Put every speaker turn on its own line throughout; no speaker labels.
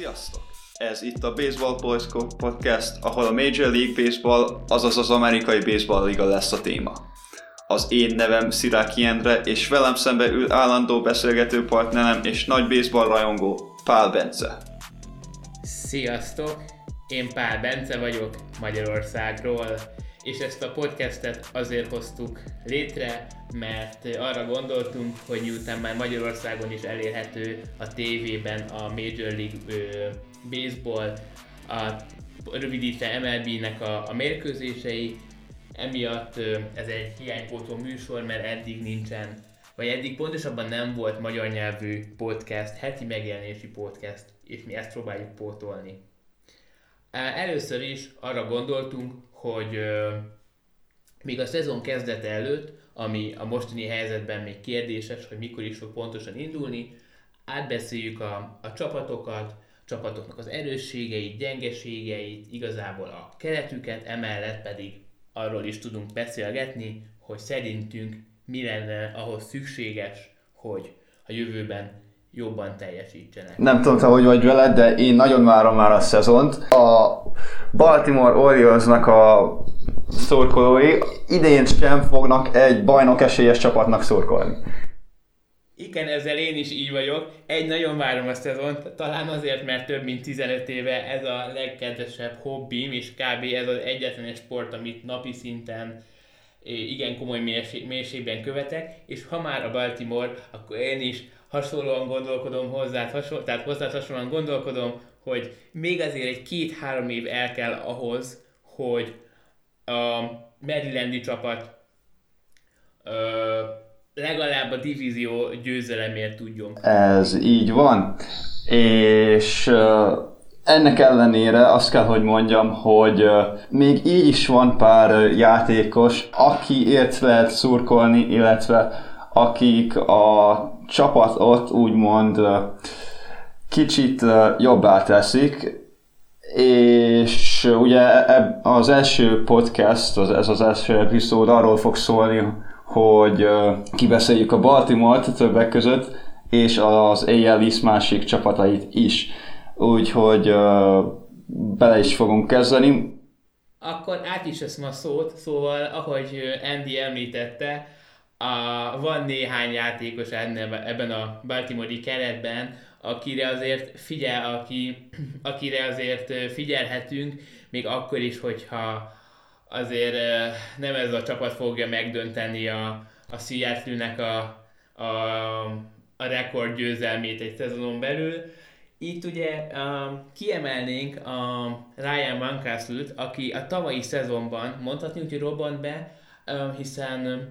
Sziasztok! Ez itt a Baseball Boys Podcast, ahol a Major League Baseball, azaz az amerikai baseball liga lesz a téma. Az én nevem Sziráki Endre, és velem szembe ül állandó beszélgető partnerem és nagy baseball rajongó Pál Bence.
Sziasztok! Én Pál Bence vagyok Magyarországról, és ezt a podcastet azért hoztuk létre, mert arra gondoltunk, hogy miután már Magyarországon is elérhető a tévében a Major League Baseball, a rövidítve MLB-nek a, a mérkőzései, emiatt ez egy hiánypótló műsor, mert eddig nincsen, vagy eddig pontosabban nem volt magyar nyelvű podcast, heti megjelenési podcast, és mi ezt próbáljuk pótolni. Először is arra gondoltunk, hogy még a szezon kezdete előtt, ami a mostani helyzetben még kérdéses, hogy mikor is fog pontosan indulni, átbeszéljük a, a csapatokat, csapatoknak az erősségeit, gyengeségeit, igazából a keretüket, emellett pedig arról is tudunk beszélgetni, hogy szerintünk mi lenne ahhoz szükséges, hogy a jövőben jobban teljesítsenek.
Nem tudom, te hogy vagy veled, de én nagyon várom már a szezont. A Baltimore Oriolsnak a szurkolói idén sem fognak egy bajnok esélyes csapatnak szurkolni.
Igen, ezzel én is így vagyok. Egy nagyon várom a szezont, talán azért, mert több mint 15 éve ez a legkedvesebb hobbim, és kb. ez az egyetlen sport, amit napi szinten igen komoly mélységben követek, és ha már a Baltimore, akkor én is hasonlóan gondolkodom hozzá, hasonl- tehát hozzá hasonlóan gondolkodom, hogy még azért egy két-három év el kell ahhoz, hogy a Marylandi csapat ö, legalább a divízió győzelemért tudjon.
Ez így van, és ö, ennek ellenére azt kell, hogy mondjam, hogy még így is van pár játékos, akiért lehet szurkolni, illetve akik a csapatot úgymond kicsit jobbá teszik, és ugye az első podcast, az, ez az első epizód arról fog szólni, hogy kibeszéljük a Baltimore-t többek között, és az AL East másik csapatait is. Úgyhogy bele is fogunk kezdeni.
Akkor át is veszem a szót, szóval ahogy Andy említette, a, van néhány játékos ebben a Baltimore-i keretben, akire azért figyel, aki, akire azért figyelhetünk, még akkor is, hogyha azért nem ez a csapat fogja megdönteni a, a Seattle-nek a, a, a rekord egy szezonon belül. Itt ugye um, kiemelnénk a Ryan Mancastle-t, aki a tavalyi szezonban mondhatni, hogy robbant be, um, hiszen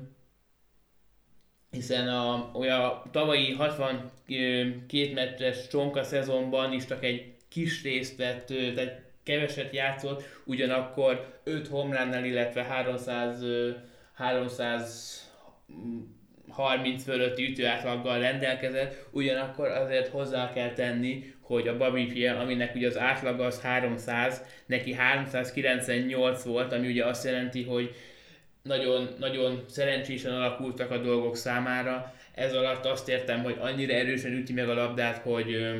hiszen a, a tavalyi 62 metres csonka szezonban is csak egy kis részt vett, tehát keveset játszott, ugyanakkor 5 homlánnal, illetve 300, 330 fölötti ütőátlaggal rendelkezett, ugyanakkor azért hozzá kell tenni, hogy a Bobby Pierre, aminek ugye az átlag az 300, neki 398 volt, ami ugye azt jelenti, hogy nagyon, nagyon szerencsésen alakultak a dolgok számára. Ez alatt azt értem, hogy annyira erősen üti meg a labdát, hogy ö,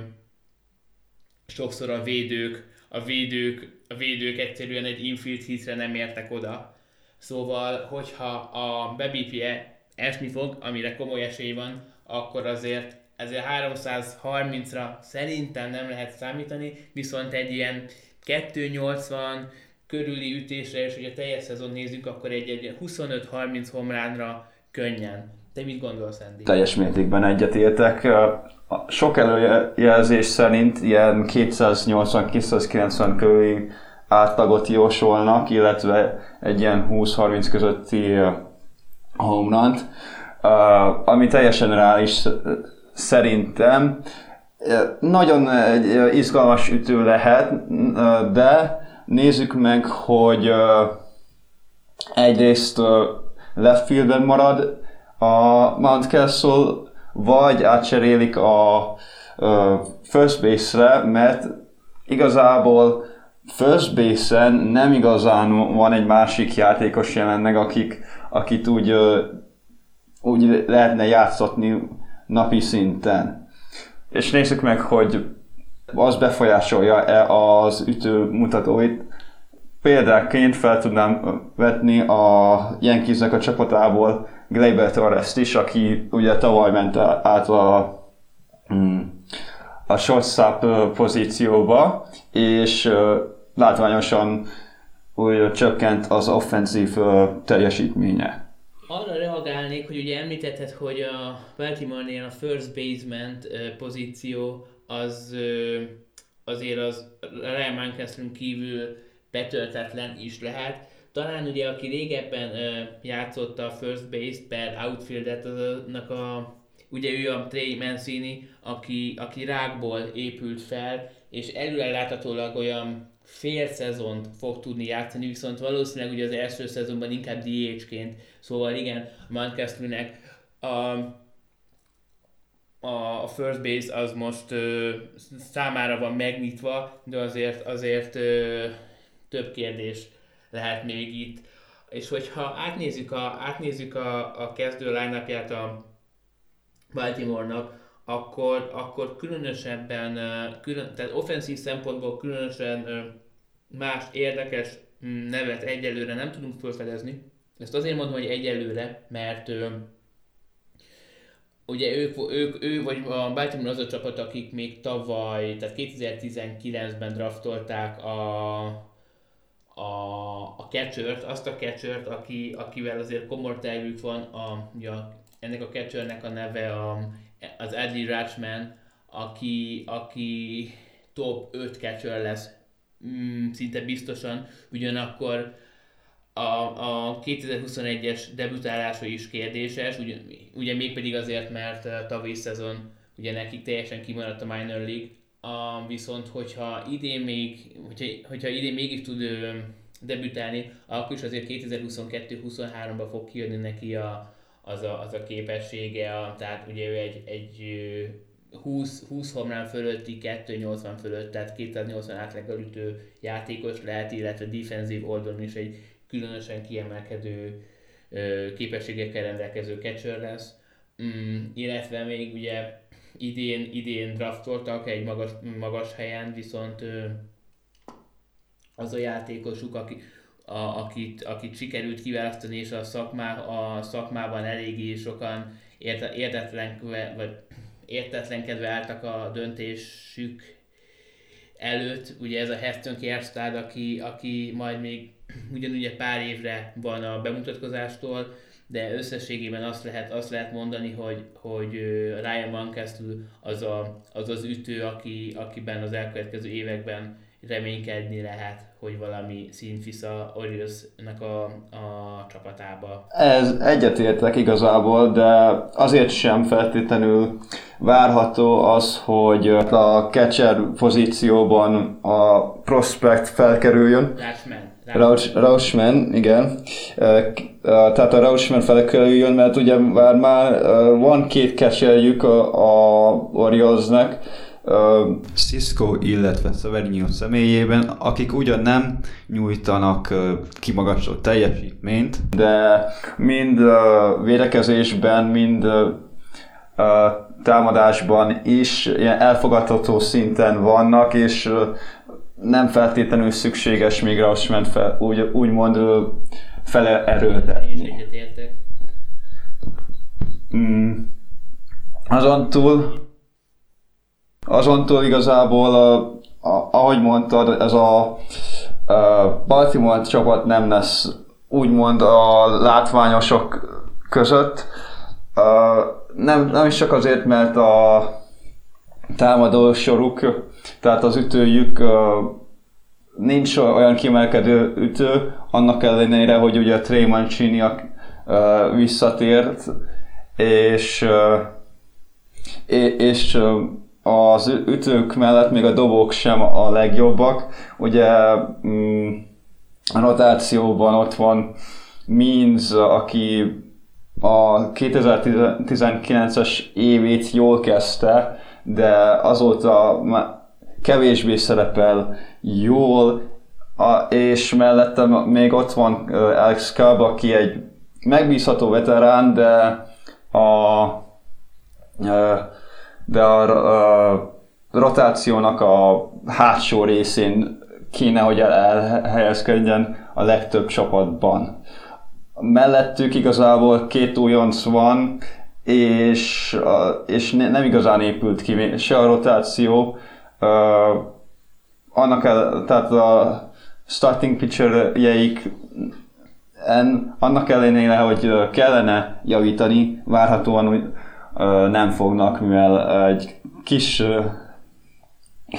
sokszor a védők, a védők, a védők egyszerűen egy infield hitre nem értek oda. Szóval, hogyha a bebipje esni fog, amire komoly esély van, akkor azért ezért 330-ra szerintem nem lehet számítani, viszont egy ilyen 280, körüli ütésre, és hogyha teljes szezon nézzük, akkor egy, egy 25-30 homlánra könnyen. Te mit gondolsz, Andy?
Teljes mértékben egyetértek. Sok előjelzés szerint ilyen 280-290 körüli átlagot jósolnak, illetve egy ilyen 20-30 közötti homerun ami teljesen reális szerintem. Nagyon egy izgalmas ütő lehet, de nézzük meg, hogy uh, egyrészt left fieldben marad a Mount Castle, vagy átcserélik a uh, first base-re, mert igazából first base-en nem igazán van egy másik játékos jelenleg, akik, akit úgy, úgy lehetne játszatni napi szinten. És nézzük meg, hogy az befolyásolja-e az ütő mutatóit. Példáként fel tudnám vetni a Yankeesnek a csapatából Gleyber torres is, aki ugye tavaly ment át a, mm, a shortstop pozícióba, és látványosan úgy csökkent az offenzív teljesítménye.
Arra reagálnék, hogy ugye említetted, hogy a Baltimore-nél a first basement pozíció az azért az Ryan Mancastrun kívül betöltetlen is lehet. Talán ugye, aki régebben játszotta a first base per outfieldet, aznak a ugye ő a Trey Mancini, aki, aki rákból épült fel, és előreláthatólag olyan fél szezont fog tudni játszani, viszont valószínűleg ugye az első szezonban inkább DH-ként, szóval igen, Manchesternek a, a, a first base az most ö, számára van megnyitva, de azért, azért ö, több kérdés lehet még itt. És hogyha átnézzük a, átnézzük a, a kezdő line a Baltimore-nak, akkor, akkor különösebben, külön, tehát offenszív szempontból különösen más érdekes mm, nevet egyelőre nem tudunk felfedezni. Ezt azért mondom, hogy egyelőre, mert ugye ők, ők, ő vagy a Baltimore az a csapat, akik még tavaly, tehát 2019-ben draftolták a, a, a catchert, azt a catchert, aki, akivel azért komor tervük van, a, ja, ennek a catchernek a neve a, az Adley Ratchman, aki, aki top 5 catcher lesz mm, szinte biztosan, ugyanakkor a, a 2021-es debütálása is kérdéses, ugye, ugye mégpedig azért, mert a tavalyi szezon ugye nekik teljesen kimaradt a minor league, a, viszont hogyha idén még, hogyha, hogyha idén mégis tud ö, debütálni, akkor is azért 2022-23-ban fog kijönni neki a, az, a, az a képessége, a, tehát ugye ő egy, egy 20, 20 homlán fölötti, 280 fölött, tehát 280 átlaggal ütő játékos lehet, illetve defensív oldalon is egy különösen kiemelkedő képességekkel rendelkező catcher lesz. Mm, illetve még ugye idén, idén draftoltak egy magas, magas helyen, viszont az a játékosuk, aki, a, akit, akit sikerült kiválasztani, és a, szakmá, a szakmában eléggé sokan értetlen, vagy értetlenkedve álltak a döntésük előtt. Ugye ez a Heston Kierstad, aki, aki majd még ugyanúgy pár évre van a bemutatkozástól, de összességében azt lehet, azt lehet mondani, hogy, hogy Ryan Mankestle az, a, az az ütő, aki, akiben az elkövetkező években reménykedni lehet, hogy valami szint visz a Orioles-nak a, a csapatába.
Ez egyetértek igazából, de azért sem feltétlenül várható az, hogy a catcher pozícióban a prospect felkerüljön.
Rauschman.
Rauschman, igen. Tehát a Rauschman felkerüljön, mert ugye már, már van két catcherjük a, a Oriolesnek, Cisco, illetve Severino személyében, akik ugyan nem nyújtanak kimagasló teljesítményt, de mind védekezésben, mind támadásban is ilyen elfogadható szinten vannak, és nem feltétlenül szükséges még Rauschman fel, úgy, úgymond fele erőltetni. Mm. Azon túl azon túl igazából, a, a, ahogy mondtad, ez a, a Baltimore csapat nem lesz úgymond a látványosok között. A, nem, nem is csak azért, mert a támadó soruk, tehát az ütőjük nincs olyan kiemelkedő ütő, annak ellenére, hogy ugye Trey Mancini visszatért, és, és az ütők mellett még a dobók sem a legjobbak. Ugye mm, a rotációban ott van Means, aki a 2019-es évét jól kezdte, de azóta kevésbé szerepel jól, és mellette még ott van Alex Cobb, aki egy megbízható veterán, de a de a, a rotációnak a hátsó részén kéne, hogy elhelyezkedjen a legtöbb csapatban. Mellettük igazából két újonc van, és, és nem igazán épült ki se a rotáció, annak el, tehát a starting pitcher-jeik en, annak ellenére, hogy kellene javítani, várhatóan nem fognak, mivel egy kis,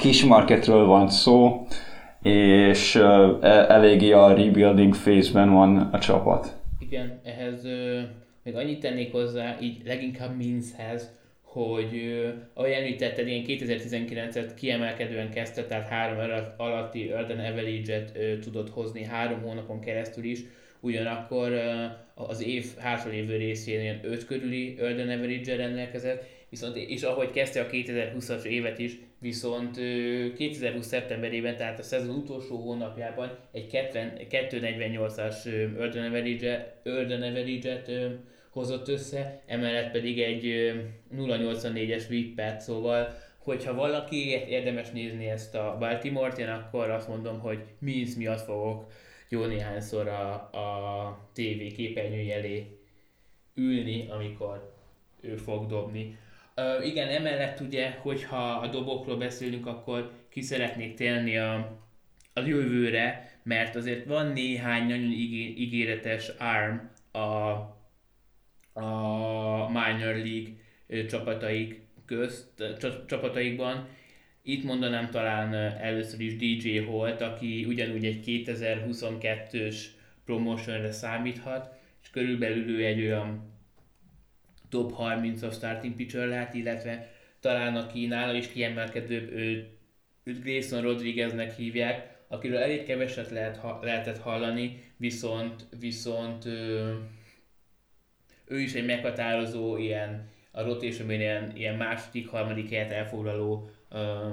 kis marketről van szó, és e, eléggé a rebuilding phase-ben van a csapat.
Igen, ehhez még annyit tennék hozzá, így leginkább Minzhez, hogy ahogy említetted, én 2019-et kiemelkedően kezdte, tehát három alatti Erden Average-et tudott hozni három hónapon keresztül is, ugyanakkor az év hátralévő részén ilyen 5 körüli Erden Average-el rendelkezett, viszont, és ahogy kezdte a 2020-as évet is, viszont 2020 szeptemberében, tehát a szezon utolsó hónapjában egy 248-as Erden Average-et hozott össze, emellett pedig egy 0.84-es Vippet, szóval hogyha valaki érdemes nézni ezt a Baltimore-t, én akkor azt mondom, hogy Minsz miatt fogok jó néhányszor a, a TV képernyője elé ülni, amikor ő fog dobni. Uh, igen, emellett ugye, hogyha a dobokról beszélünk, akkor ki szeretnék térni a, a jövőre, mert azért van néhány nagyon ígéretes arm a a minor league csapataik közt, csapataikban. Itt mondanám talán először is DJ Holt, aki ugyanúgy egy 2022-ös promotionre számíthat, és körülbelül ő egy olyan top 30-as starting pitcher lehet, illetve talán aki nála is kiemelkedőbb, ő, őt Grayson Rodrigueznek hívják, akiről elég keveset lehet, ha, lehetett hallani, viszont, viszont ö, ő is egy meghatározó ilyen a rotation ilyen, ilyen második, harmadik helyet elfoglaló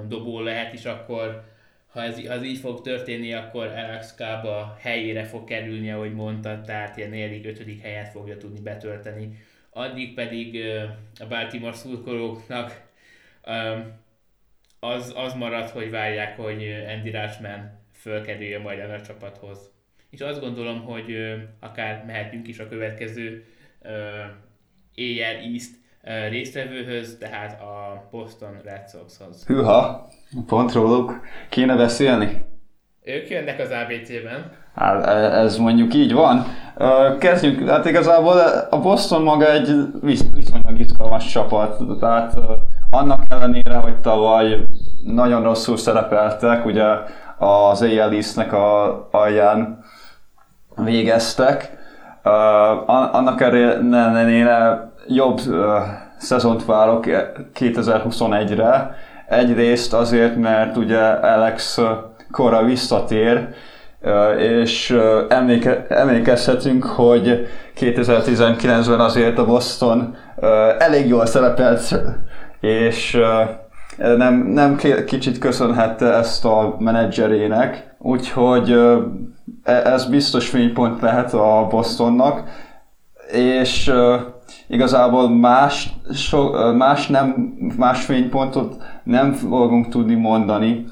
dobó lehet, és akkor ha ez, ha ez így fog történni, akkor Alex Kába helyére fog kerülni, ahogy mondta, tehát ilyen negyedik, ötödik helyet fogja tudni betölteni. Addig pedig a Baltimore szurkolóknak az, az marad, hogy várják, hogy Andy Rashman fölkerüljön majd a csapathoz. És azt gondolom, hogy akár mehetünk is a következő éjjel East résztvevőhöz, tehát a Boston Red Soxhoz.
Hűha, pont róluk kéne beszélni?
Ők jönnek az ABC-ben.
Hát e, ez mondjuk így van. Kezdjünk, hát igazából a Boston maga egy viszonylag izgalmas csapat, tehát annak ellenére, hogy tavaly nagyon rosszul szerepeltek, ugye az AL East-nek a alján végeztek, annak ellenére jobb szezont várok 2021-re. Egyrészt azért, mert ugye Alex korra visszatér, és emléke, emlékezhetünk, hogy 2019-ben azért a Boston elég jól szerepelt, és nem, nem kicsit köszönhette ezt a menedzserének, úgyhogy E, ez biztos fénypont lehet a Bostonnak, és igazából más, so, más, nem, más fénypontot nem fogunk tudni mondani,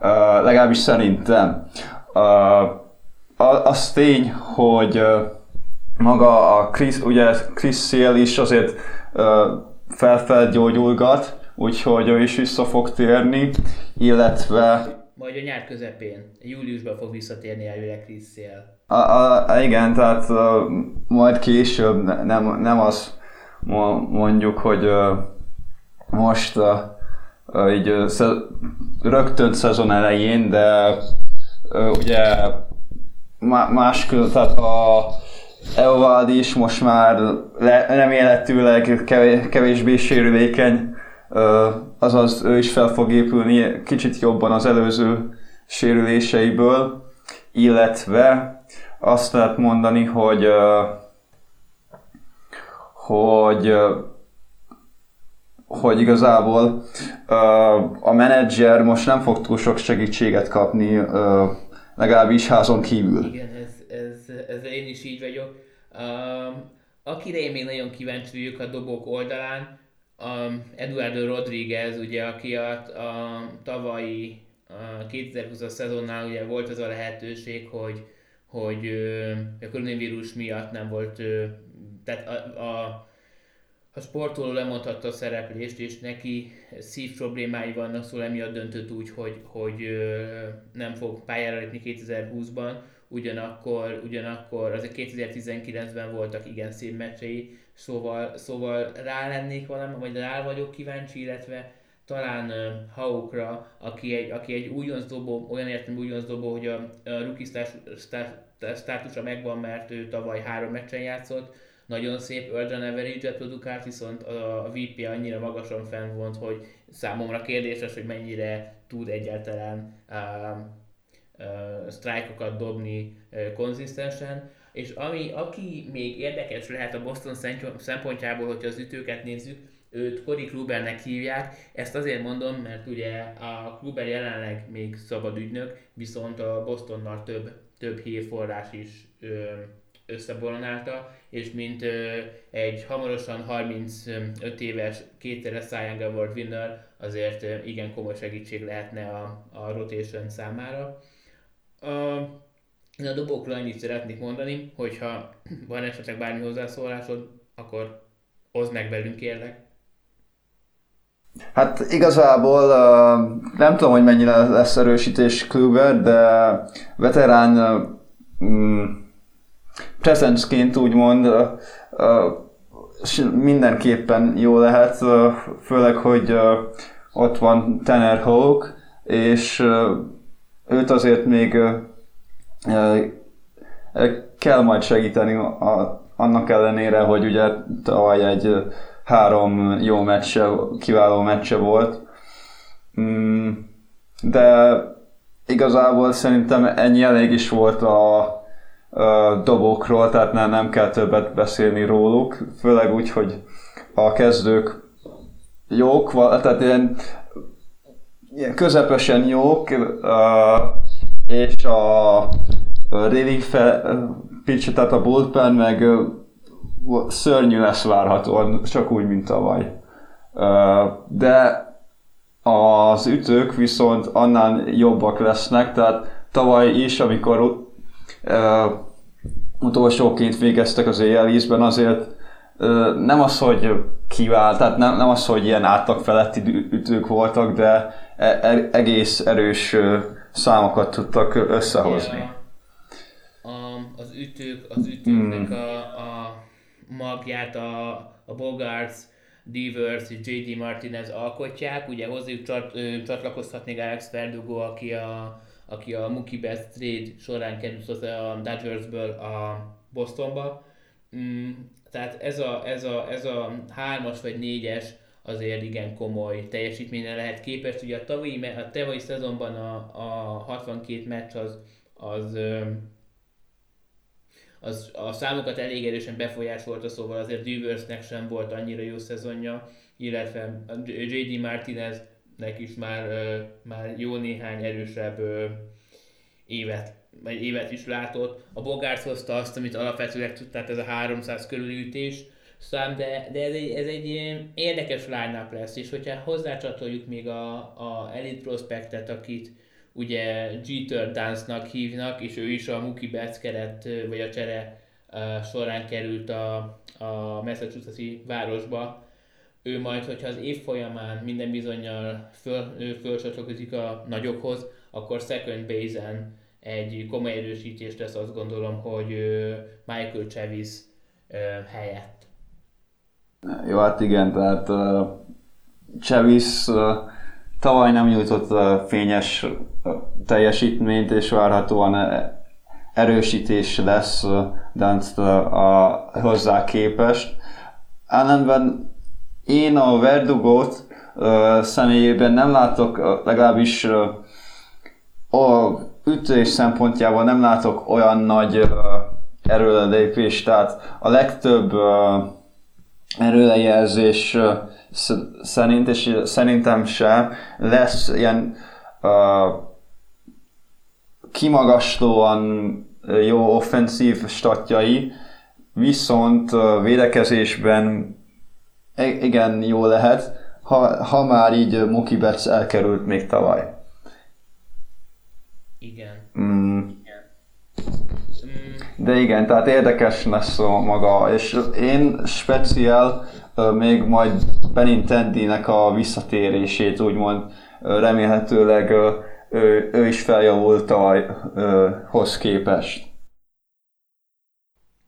uh, legalábbis szerintem. Uh, az tény, hogy uh, maga a Chris, ugye Chris Sale is azért uh, felfelgyógyulgat, úgyhogy ő is vissza fog térni, illetve
majd a nyár közepén, júliusban fog visszatérni elvileg Chris Sale.
A, a, igen, tehát uh, majd később, nem, nem az mondjuk, hogy most így rögtön szezon elején, de ugye más tehát a Eovaldi is most már le, remélhetőleg kevésbé sérülékeny azaz ő is fel fog épülni kicsit jobban az előző sérüléseiből, illetve azt lehet mondani, hogy hogy hogy igazából a menedzser most nem fog túl sok segítséget kapni, legalábbis házon kívül.
Igen, ez, ez, ez én is így vagyok. akire én még nagyon kíváncsi vagyok a dobok oldalán, Eduardo Rodriguez, ugye, aki a, a tavalyi a 2020-as szezonnál ugye volt az a lehetőség, hogy, hogy a koronavírus miatt nem volt, tehát a, a a sportoló lemondhatta a szereplést, és neki szív problémái vannak, szóval emiatt döntött úgy, hogy, hogy nem fog pályára lépni 2020-ban, ugyanakkor, ugyanakkor azért 2019-ben voltak igen szép meccsei, szóval, szóval rá lennék valami, vagy rá vagyok kíváncsi, illetve talán uh, Haukra, aki egy, aki egy újonc dobó, olyan értem újonc dobó, hogy a, a rookie státusra megvan, mert ő tavaly három meccsen játszott, nagyon szép Earl average produkált, viszont a VP annyira magasan fenn volt, hogy számomra kérdéses, hogy mennyire tud egyáltalán uh, uh, sztrájkokat dobni uh, konzisztensen. És ami, aki még érdekes lehet a Boston szempontjából, hogyha az ütőket nézzük, őt Cory Klubernek hívják. Ezt azért mondom, mert ugye a Kluber jelenleg még szabad ügynök, viszont a Bostonnal több, több hírforrás is ö, összebolonálta, és mint ö, egy hamarosan 35 éves kétszeres Cy Young Award winner, azért ö, igen komoly segítség lehetne a, a rotation számára. A, én a dobókról annyit szeretnék mondani, hogyha van esetleg bármi hozzászólásod, akkor hozd meg velünk kérlek.
Hát igazából nem tudom, hogy mennyire lesz erősítés Kluber, de veterán prezenceként úgymond mindenképpen jó lehet, főleg, hogy ott van Tanner Hawk, és őt azért még kell majd segíteni annak ellenére, hogy ugye tavaly egy három jó meccse, kiváló meccse volt. Mm, de igazából szerintem ennyi elég is volt a, a dobókról, tehát nem, nem kell többet beszélni róluk, főleg úgy, hogy a kezdők jók, tehát ilyen, közepesen jók, és a relief pitch, tehát a bullpen meg szörnyű lesz várhatóan, csak úgy, mint tavaly. De az ütők viszont annál jobbak lesznek, tehát tavaly is, amikor uh, utolsóként végeztek az éjjel azért uh, nem az, hogy kivált, tehát nem, nem az, hogy ilyen átlag feletti ütők voltak, de e- e- egész erős uh, számokat tudtak összehozni.
Um, az ütők, az ütőknek hmm. a, a magját a, a Bogarts, Devers és J.D. Martinez alkotják, ugye hozzájuk csat, ö, csatlakozhat Alex Verdugo, aki a, aki a Mookie Betts trade során került a Dodgersből a Bostonba. Mm, tehát ez a, ez, a, ez a hármas vagy négyes azért igen komoly teljesítményre lehet képest. Ugye a tavalyi, a tavalyi szezonban a, a 62 meccs az, az az a számokat elég erősen befolyásolta, szóval azért Düversnek sem volt annyira jó szezonja, illetve J.D. Martineznek is már, már jó néhány erősebb évet, vagy évet is látott. A Bogarts hozta azt, amit alapvetően tud, tehát ez a 300 körüli ütés szám, de, de ez, egy, ez egy érdekes line lesz, és hogyha hozzácsatoljuk még a, a Elite Prospectet, akit ugye Jeter Dance-nak hívnak, és ő is a Mookie Betts keret, vagy a csere során került a, a Massachusetts-i városba. Ő majd, hogyha az év folyamán minden bizonyal föl, fölcsatlakozik a nagyokhoz, akkor second base egy komoly erősítést lesz, azt gondolom, hogy Michael Chavis helyett.
Jó, hát igen, tehát uh, Chavis uh, tavaly nem nyújtott fényes teljesítményt, és várhatóan erősítés lesz Dance a hozzá képest. Ellenben én a Verdugót személyében nem látok, legalábbis a ütés szempontjából nem látok olyan nagy erőlelépést, tehát a legtöbb erőlejelzés szerint, és szerintem sem lesz ilyen uh, kimagaslóan jó offenzív statjai, viszont uh, védekezésben igen, jó lehet, ha, ha már így Mookie Betts elkerült még tavaly.
Igen.
Mm. De igen, tehát érdekes lesz maga, és én speciál még majd Benintendinek a visszatérését úgymond remélhetőleg ő, ő is feljavult hoz képest.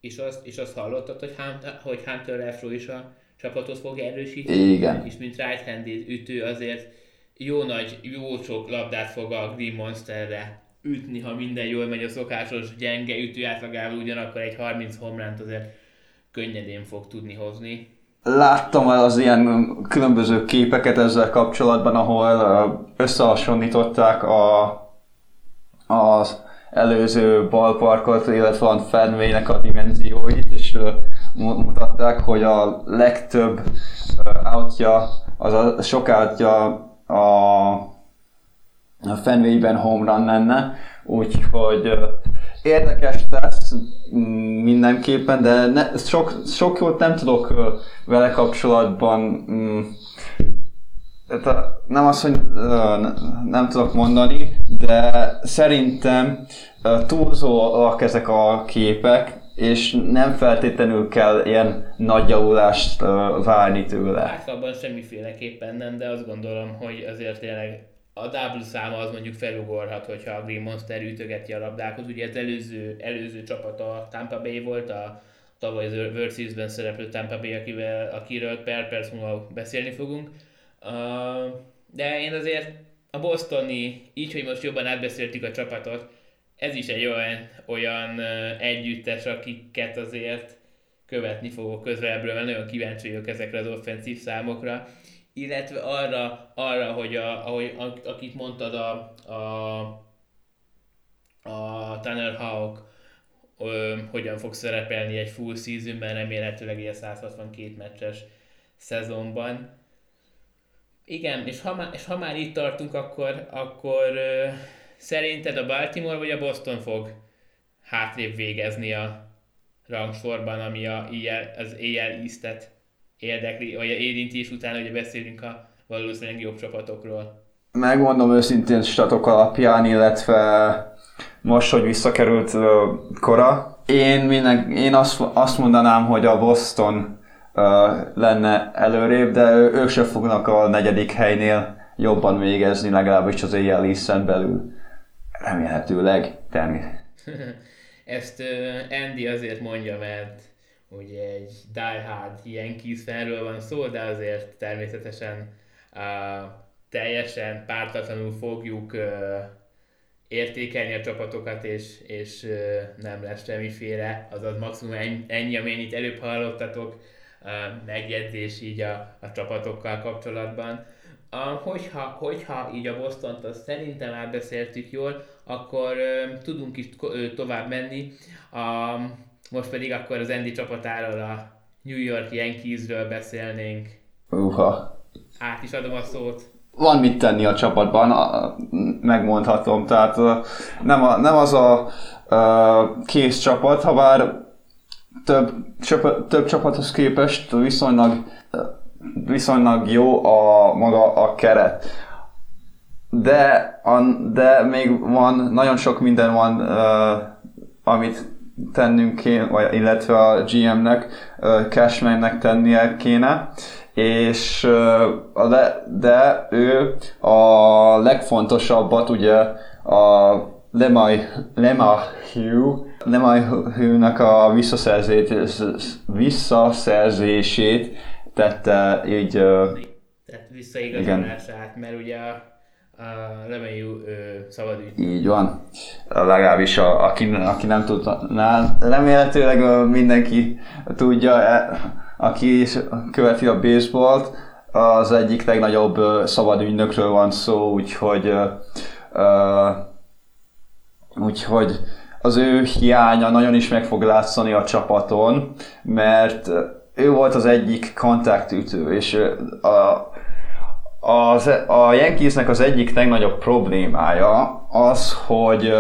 És azt, és azt hallottad, hogy, Hunter, hogy Hunter Refro is a csapatot fogja erősíteni?
Igen.
És mint right-handed ütő azért jó nagy, jó sok labdát fog a Green Monsterre ütni, ha minden jól megy a szokásos gyenge ütő átlagával, ugyanakkor egy 30 homránt azért könnyedén fog tudni hozni.
Láttam az ilyen különböző képeket ezzel kapcsolatban, ahol összehasonlították a, az előző ballparkot, illetve a Fenway-nek a dimenzióit, és mutatták, hogy a legtöbb outja, az a sok outja a a Fenway-ben home run lenne, úgyhogy érdekes lesz mm, mindenképpen, de ne, sok, sok jót nem tudok vele kapcsolatban mm, nem azt, hogy nem tudok mondani, de szerintem túlzóak ezek a képek, és nem feltétlenül kell ilyen nagy javulást várni tőle.
Általában semmiféleképpen nem, de azt gondolom, hogy azért tényleg a double száma az mondjuk felugorhat, hogyha a Green Monster ütögeti a labdákat. Ugye az előző, előző csapat a Tampa Bay volt, a tavaly World Series-ben szereplő Tampa Bay, akivel, akiről per perc múlva beszélni fogunk. Uh, de én azért a Bostoni, így, hogy most jobban átbeszéltük a csapatot, ez is egy olyan, olyan együttes, akiket azért követni fogok közelebbről, mert nagyon kíváncsi vagyok ezekre az offenzív számokra illetve arra, arra hogy a, ahogy, akit mondtad, a, a, a Tanner Hawk ö, hogyan fog szerepelni egy full seasonben, remélhetőleg egy 162 meccses szezonban. Igen, és ha, már, és ha már itt tartunk, akkor, akkor ö, szerinted a Baltimore vagy a Boston fog hátrébb végezni a rangsorban, ami a, az AL East-et érdekli, vagy érinti, és utána ugye beszélünk a valószínűleg jobb csapatokról.
Megmondom őszintén statok alapján, illetve most, hogy visszakerült kora, én, minden, én azt, azt mondanám, hogy a Boston uh, lenne előrébb, de ők sem fognak a negyedik helynél jobban végezni, legalábbis az éjjel belül. Remélhetőleg, természetesen.
Ezt Andy azért mondja, mert ugye egy diehard Yankees fanről van szó, de azért természetesen uh, teljesen pártatlanul fogjuk uh, értékelni a csapatokat, és, és uh, nem lesz semmiféle, azaz maximum ennyi, amennyit előbb hallottatok, uh, megjegyzés így a, a csapatokkal kapcsolatban. Uh, hogyha, hogyha így a Boston-t azt szerintem átbeszéltük jól, akkor tudunk is to- tovább menni. Uh, most pedig akkor az Andy csapatáról, a New York Yankeesről beszélnénk.
Uha.
Át is adom a szót.
Van mit tenni a csapatban, megmondhatom. Tehát nem, a, nem az a, a kész csapat, ha bár több, csöp, több csapathoz képest viszonylag, viszonylag jó a maga a keret. De, a, de még van, nagyon sok minden van, uh, amit tennünk kéne, vagy, illetve a GM-nek, Cashman-nek tennie kéne, és de, de ő a legfontosabbat ugye a Lemay, Lemay Hugh, Lemay Hugh-nak a visszaszerzését tette így...
Tehát visszaigazolását, mert ugye a reméljű szabad ügy.
Így van. Legalábbis a, aki, aki nem tudná, remélhetőleg mindenki tudja, e, aki is követi a baseballt, az egyik legnagyobb szabad ügynökről van szó, úgyhogy úgyhogy az ő hiánya nagyon is meg fog látszani a csapaton, mert ő volt az egyik kontaktütő, és a, az, a Yankeesnek az egyik legnagyobb problémája az, hogy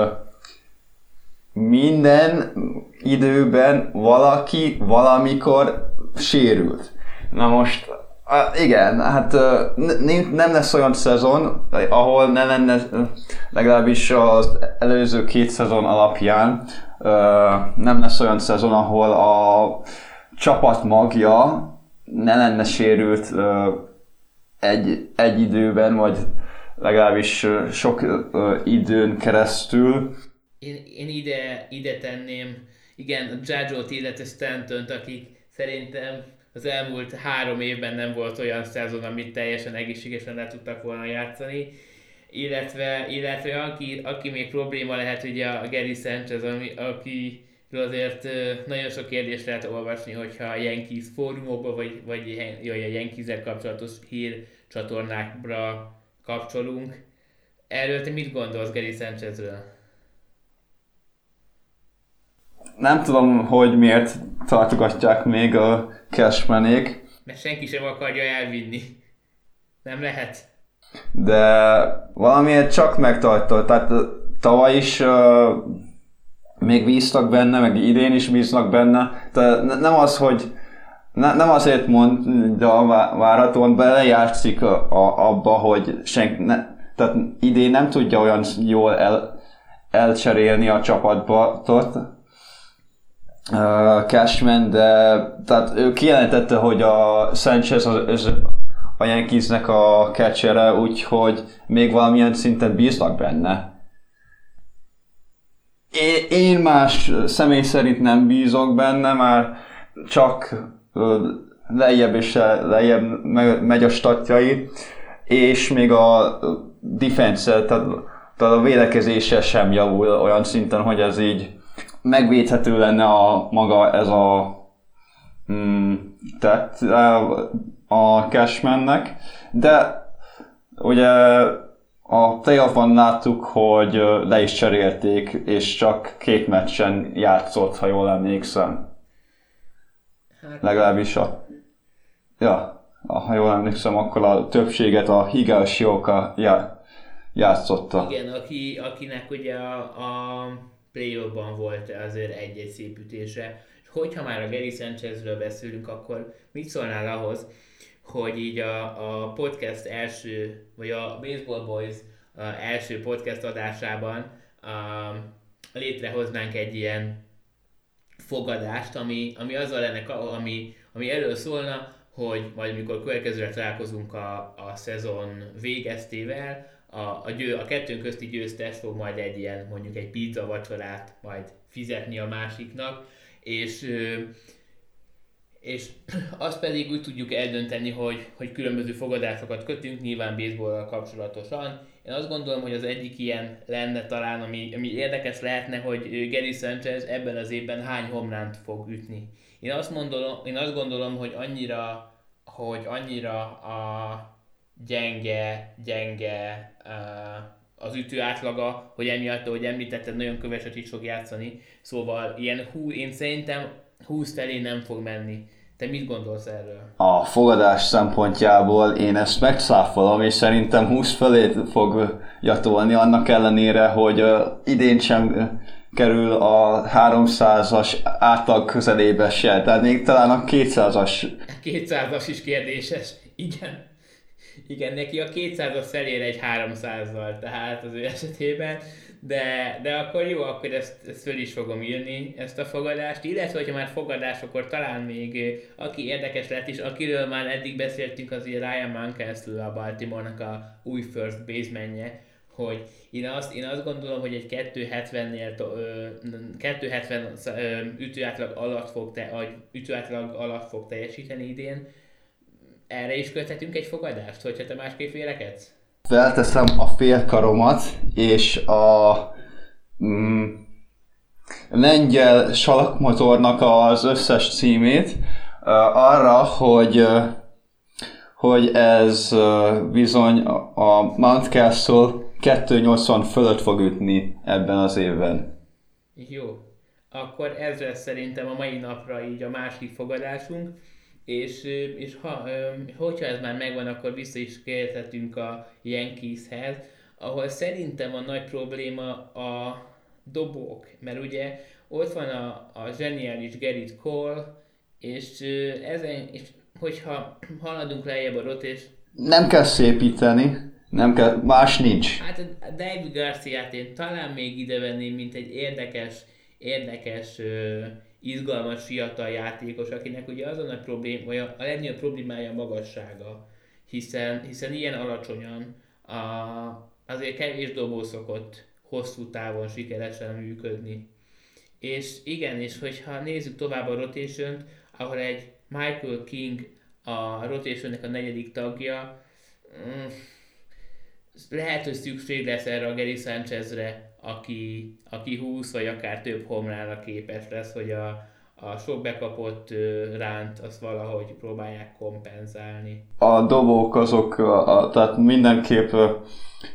minden időben valaki valamikor sérült. Na most, igen, hát nem lesz olyan szezon, ahol ne lenne legalábbis az előző két szezon alapján nem lesz olyan szezon, ahol a csapat magja ne lenne sérült egy, egy időben, vagy legalábbis sok időn keresztül.
Én, én ide, ide tenném, igen, a Judge-ot, illetve stanton akik szerintem az elmúlt három évben nem volt olyan szezon, amit teljesen egészségesen le tudtak volna játszani, illetve, illetve aki, aki még probléma lehet ugye a Gary Sanchez, ami, aki azért nagyon sok kérdést lehet olvasni, hogyha a Yankees fórumokba, vagy, vagy a yankees kapcsolatos hír csatornákra kapcsolunk. Erről te mit gondolsz Gary Sanchezről?
Nem tudom, hogy miért tartogatják még a Cashmanék.
Mert senki sem akarja elvinni. Nem lehet.
De valamiért csak megtartott. Tehát tavaly is uh, még bíztak benne, meg idén is bíznak benne. Tehát nem az, hogy ne, nem azért mond, de a várhatóan belejátszik a, a, abba, hogy senki, ne, tehát idén nem tudja olyan jól el, elcserélni a csapatbatot, uh, Cashman, de tehát ő kijelentette, hogy a Sanchez az, az a Yankeesnek a catchere, úgyhogy még valamilyen szinten bíznak benne. Én, én más személy szerint nem bízok benne, már csak lejjebb és lejjebb megy a statjai, és még a defense tehát, tehát a védekezése sem javul olyan szinten, hogy ez így megvédhető lenne a maga ez a mm, tett a Cashmannek, de ugye a playoffban láttuk, hogy le is cserélték, és csak két meccsen játszott, ha jól emlékszem. Legalábbis a... Ja, ha jól emlékszem, akkor a többséget a Higashi-oka já, játszotta.
Igen, aki, akinek ugye a, a play volt azért egy-egy szép ütése. És hogyha már a Gary Sanchezről beszélünk, akkor mit szólnál ahhoz, hogy így a, a podcast első, vagy a Baseball Boys a első podcast adásában a, létrehoznánk egy ilyen fogadást, ami, ami azzal lenne, ami, ami erről szólna, hogy majd mikor következőre találkozunk a, a szezon végeztével, a, a, győ, a kettőnk közti győztes fog majd egy ilyen, mondjuk egy pizza vacsorát majd fizetni a másiknak, és és azt pedig úgy tudjuk eldönteni, hogy, hogy különböző fogadásokat kötünk, nyilván baseball kapcsolatosan. Én azt gondolom, hogy az egyik ilyen lenne talán, ami, ami érdekes lehetne, hogy Gary Sanchez ebben az évben hány homránt fog ütni. Én azt, mondom, én azt gondolom, hogy annyira, hogy annyira a gyenge, gyenge az ütő átlaga, hogy emiatt, ahogy említetted, nagyon köveset is fog játszani. Szóval ilyen hú, én szerintem 20 felé nem fog menni. Te mit gondolsz erről?
A fogadás szempontjából én ezt megszáfolom, és szerintem 20 felé fog jatolni, annak ellenére, hogy uh, idén sem kerül a 300-as átlag közelébe se, tehát még talán a 200-as.
200-as is kérdéses, igen. Igen, neki a 200-as elér egy 300-zal, tehát az ő esetében, de, de akkor jó, akkor ezt, ezt föl is fogom írni, ezt a fogadást, illetve hogyha már fogadás, akkor talán még aki érdekes lett is, akiről már eddig beszéltünk, az Ryan Mancastle a Baltimore-nak a új first basemenje, hogy én azt, én azt gondolom, hogy egy 270-nél 270 ütőátlag alatt fog, te, ütőátlag alatt fog teljesíteni idén, erre is köthetünk egy fogadást, hogyha te másképp vélekedsz?
Felteszem a félkaromat, és a mm, lengyel salakmotornak az összes címét uh, arra, hogy uh, hogy ez uh, bizony a Mount Castle 280 fölött fog ütni ebben az évben.
Jó. Akkor ez lesz szerintem a mai napra így a másik fogadásunk és, és ha, hogyha ez már megvan, akkor vissza is kérhetünk a Yankeeshez, ahol szerintem a nagy probléma a dobók, mert ugye ott van a, a zseniális Gerrit Cole, és, ezen, és hogyha haladunk lejjebb a rotés...
Nem kell szépíteni, nem kell, más nincs.
Hát a David Garciát én talán még ide venném, mint egy érdekes, érdekes, izgalmas fiatal játékos, akinek ugye az a nagy problém, vagy a, a legnagyobb problémája a magassága, hiszen, hiszen ilyen alacsonyan a, azért kevés dobó szokott hosszú távon sikeresen működni. És igen, és hogyha nézzük tovább a rotation ahol egy Michael King a rotation a negyedik tagja, mm, lehet, hogy szükség lesz erre a Gary Sanchezre, aki, aki 20 vagy akár több homlára képes lesz, hogy a, a sok bekapott ránt azt valahogy próbálják kompenzálni.
A dobók azok, a, tehát mindenképp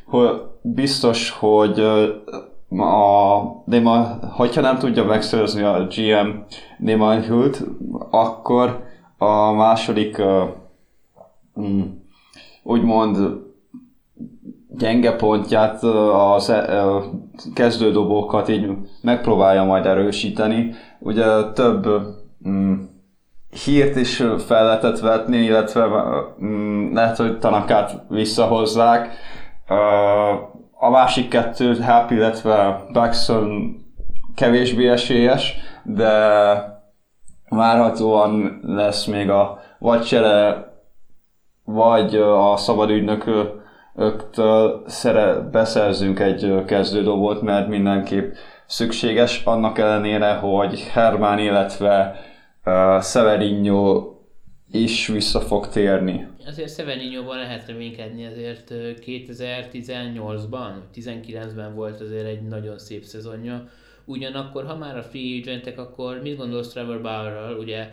hogy biztos, hogy a Néma, hogyha nem tudja megszerezni a GM Néma Hült, akkor a második uh, úgymond gyenge pontját, uh, kezdődobókat így megpróbálja majd erősíteni. Ugye több um, hírt is fel lehetett vetni, illetve um, lehet, hogy Tanakát visszahozzák. A másik kettő, Happy, illetve Baxon kevésbé esélyes, de várhatóan lesz még a vagy csere, vagy a szabad ügynököktől szere, beszerzünk egy kezdődobot, mert mindenképp szükséges, annak ellenére, hogy Hermán, illetve uh, Severinho is vissza fog térni.
Azért Severinho-ban lehet reménykedni, azért 2018-ban, 19-ben volt azért egy nagyon szép szezonja. Ugyanakkor, ha már a free agentek, akkor mit gondolsz Trevor Bauerral, ugye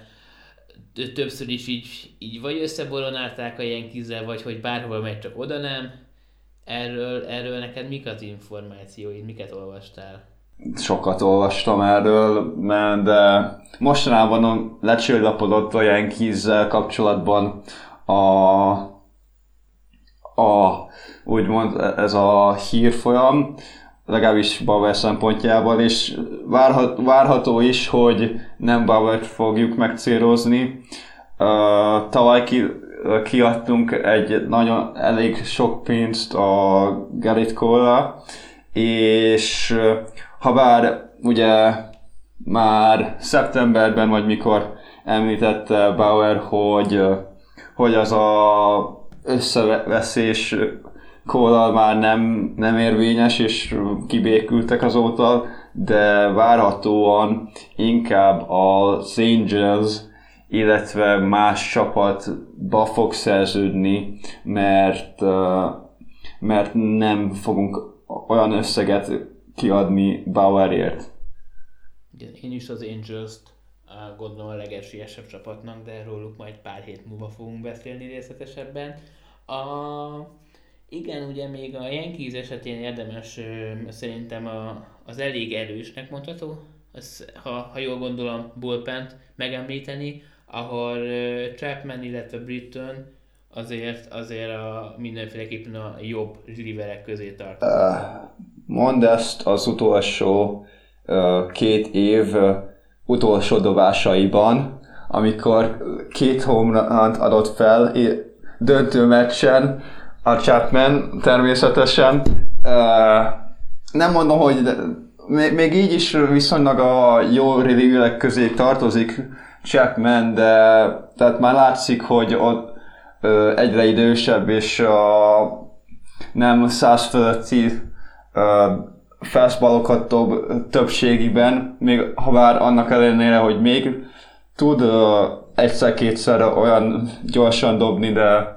többször is így, így vagy összeboronálták a Yankees vagy hogy bárhol megy, csak oda nem. Erről, erről neked mik az információid, miket olvastál?
Sokat olvastam erről, de mostanában lecsillapodott a yankees kapcsolatban a, a úgymond ez a hírfolyam, legalábbis Bauer szempontjából, és várhat, várható is, hogy nem Bauer fogjuk megcélozni. Uh, tavaly ki, kiadtunk egy nagyon elég sok pénzt a Gerrit cole és ha bár ugye már szeptemberben, vagy mikor említette Bauer, hogy, hogy az a összeveszés kólal már nem, nem érvényes, és kibékültek azóta, de várhatóan inkább az Angels, illetve más csapatba fog szerződni, mert, mert nem fogunk olyan összeget kiadni Bauerért.
Igen, én is az Angels-t gondolom a legesélyesebb csapatnak, de róluk majd pár hét múlva fogunk beszélni részletesebben. A, igen, ugye még a Yankees esetén érdemes szerintem a, az elég erősnek mondható, az, ha, ha jól gondolom, bullpent megemlíteni, ahol Chapman, illetve Britton azért, azért a, mindenféleképpen a jobb riverek közé tartozik. Uh,
mondd ezt az utolsó uh, két év utolsó dobásaiban, amikor két homrant adott fel döntő meccsen, a Chapman természetesen. Nem mondom, hogy még, így is viszonylag a jó relievőek közé tartozik Chapman, de tehát már látszik, hogy ott egyre idősebb, és uh, nem száz fölötti fastballokat dob többségiben, még ha bár annak ellenére, hogy még tud egyszer-kétszer olyan gyorsan dobni, de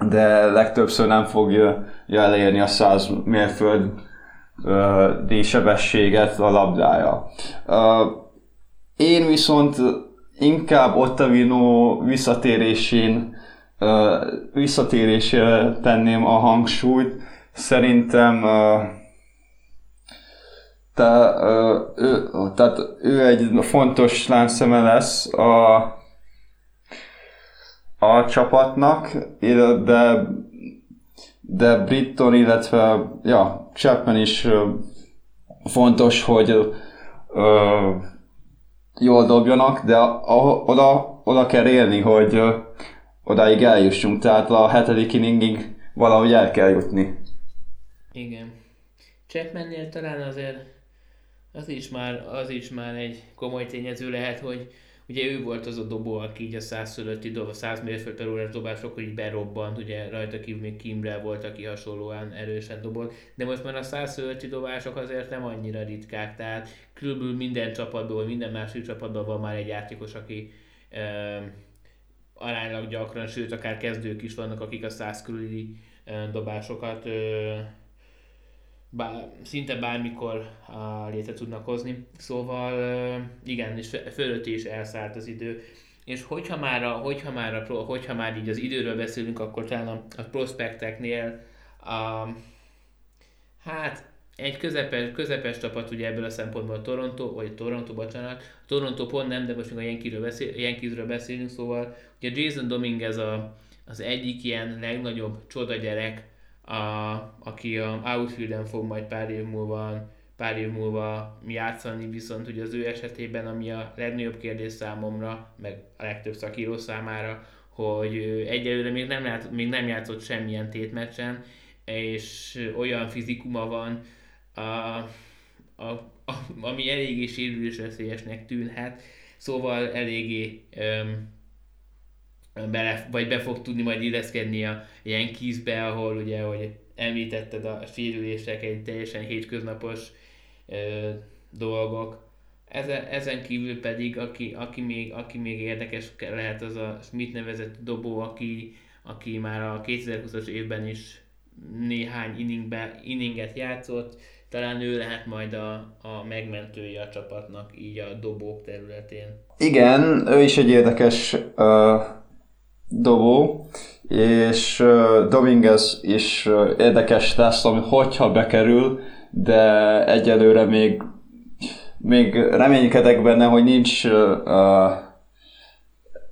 de legtöbbször nem fogja elérni a 100 mérföld sebességet a labdája. Én viszont inkább Ottavino visszatérésén visszatérésére tenném a hangsúlyt. Szerintem te, ő, tehát ő egy fontos láncszeme lesz a a csapatnak, de, de Britton, illetve ja, Chapman is fontos, hogy ö, jól dobjanak, de oda, oda kell élni, hogy odáig eljussunk, tehát a hetedik inningig valahogy el kell jutni.
Igen. Chapmannél talán azért az is már, az is már egy komoly tényező lehet, hogy ugye ő volt az a dobó, aki így a 100 fölötti dob, a 100 mérföld per órás dobások, így berobbant, ugye rajta kívül még Kimbrel volt, aki hasonlóan erősen dobolt, de most már a 100 fölötti dobások azért nem annyira ritkák, tehát körülbelül minden csapatból, minden másik csapatban van már egy játékos, aki e, aránylag gyakran, sőt akár kezdők is vannak, akik a 100 körüli dobásokat e, bár, szinte bármikor a létre tudnak hozni. Szóval igen, és fölött is elszállt az idő. És hogyha már, a, hogyha, már a, hogyha már így az időről beszélünk, akkor talán a, a prospekteknél a, hát egy közepes, közepes csapat ugye ebből a szempontból a Toronto, vagy Toronto, bocsánat, a Toronto pont nem, de most még a Yankeesről, beszél, beszélünk, szóval ugye Jason Dominguez a, az egyik ilyen legnagyobb csoda gyerek, a, aki a outfielden fog majd pár év múlva pár év múlva játszani, viszont ugye az ő esetében, ami a legnagyobb kérdés számomra, meg a legtöbb szakíró számára, hogy egyelőre még nem, ját, még nem játszott semmilyen tétmeccsen, és olyan fizikuma van, a, a, a, ami eléggé sérülésveszélyesnek tűnhet, szóval eléggé um, bele, vagy be fog tudni majd illeszkedni a Yankeesbe, ahol ugye, hogy említetted a sérülések, egy teljesen hétköznapos ö, dolgok. Ezen, ezen kívül pedig, aki, aki, még, aki még érdekes lehet, az a Smith nevezett dobó, aki, aki már a 2020-as évben is néhány inningbe, inninget játszott, talán ő lehet majd a, a megmentője a csapatnak így a dobók területén.
Igen, ő is egy érdekes uh, dobó, és Dominguez is érdekes lesz, ami hogyha bekerül, de egyelőre még, még reménykedek benne, hogy nincs uh,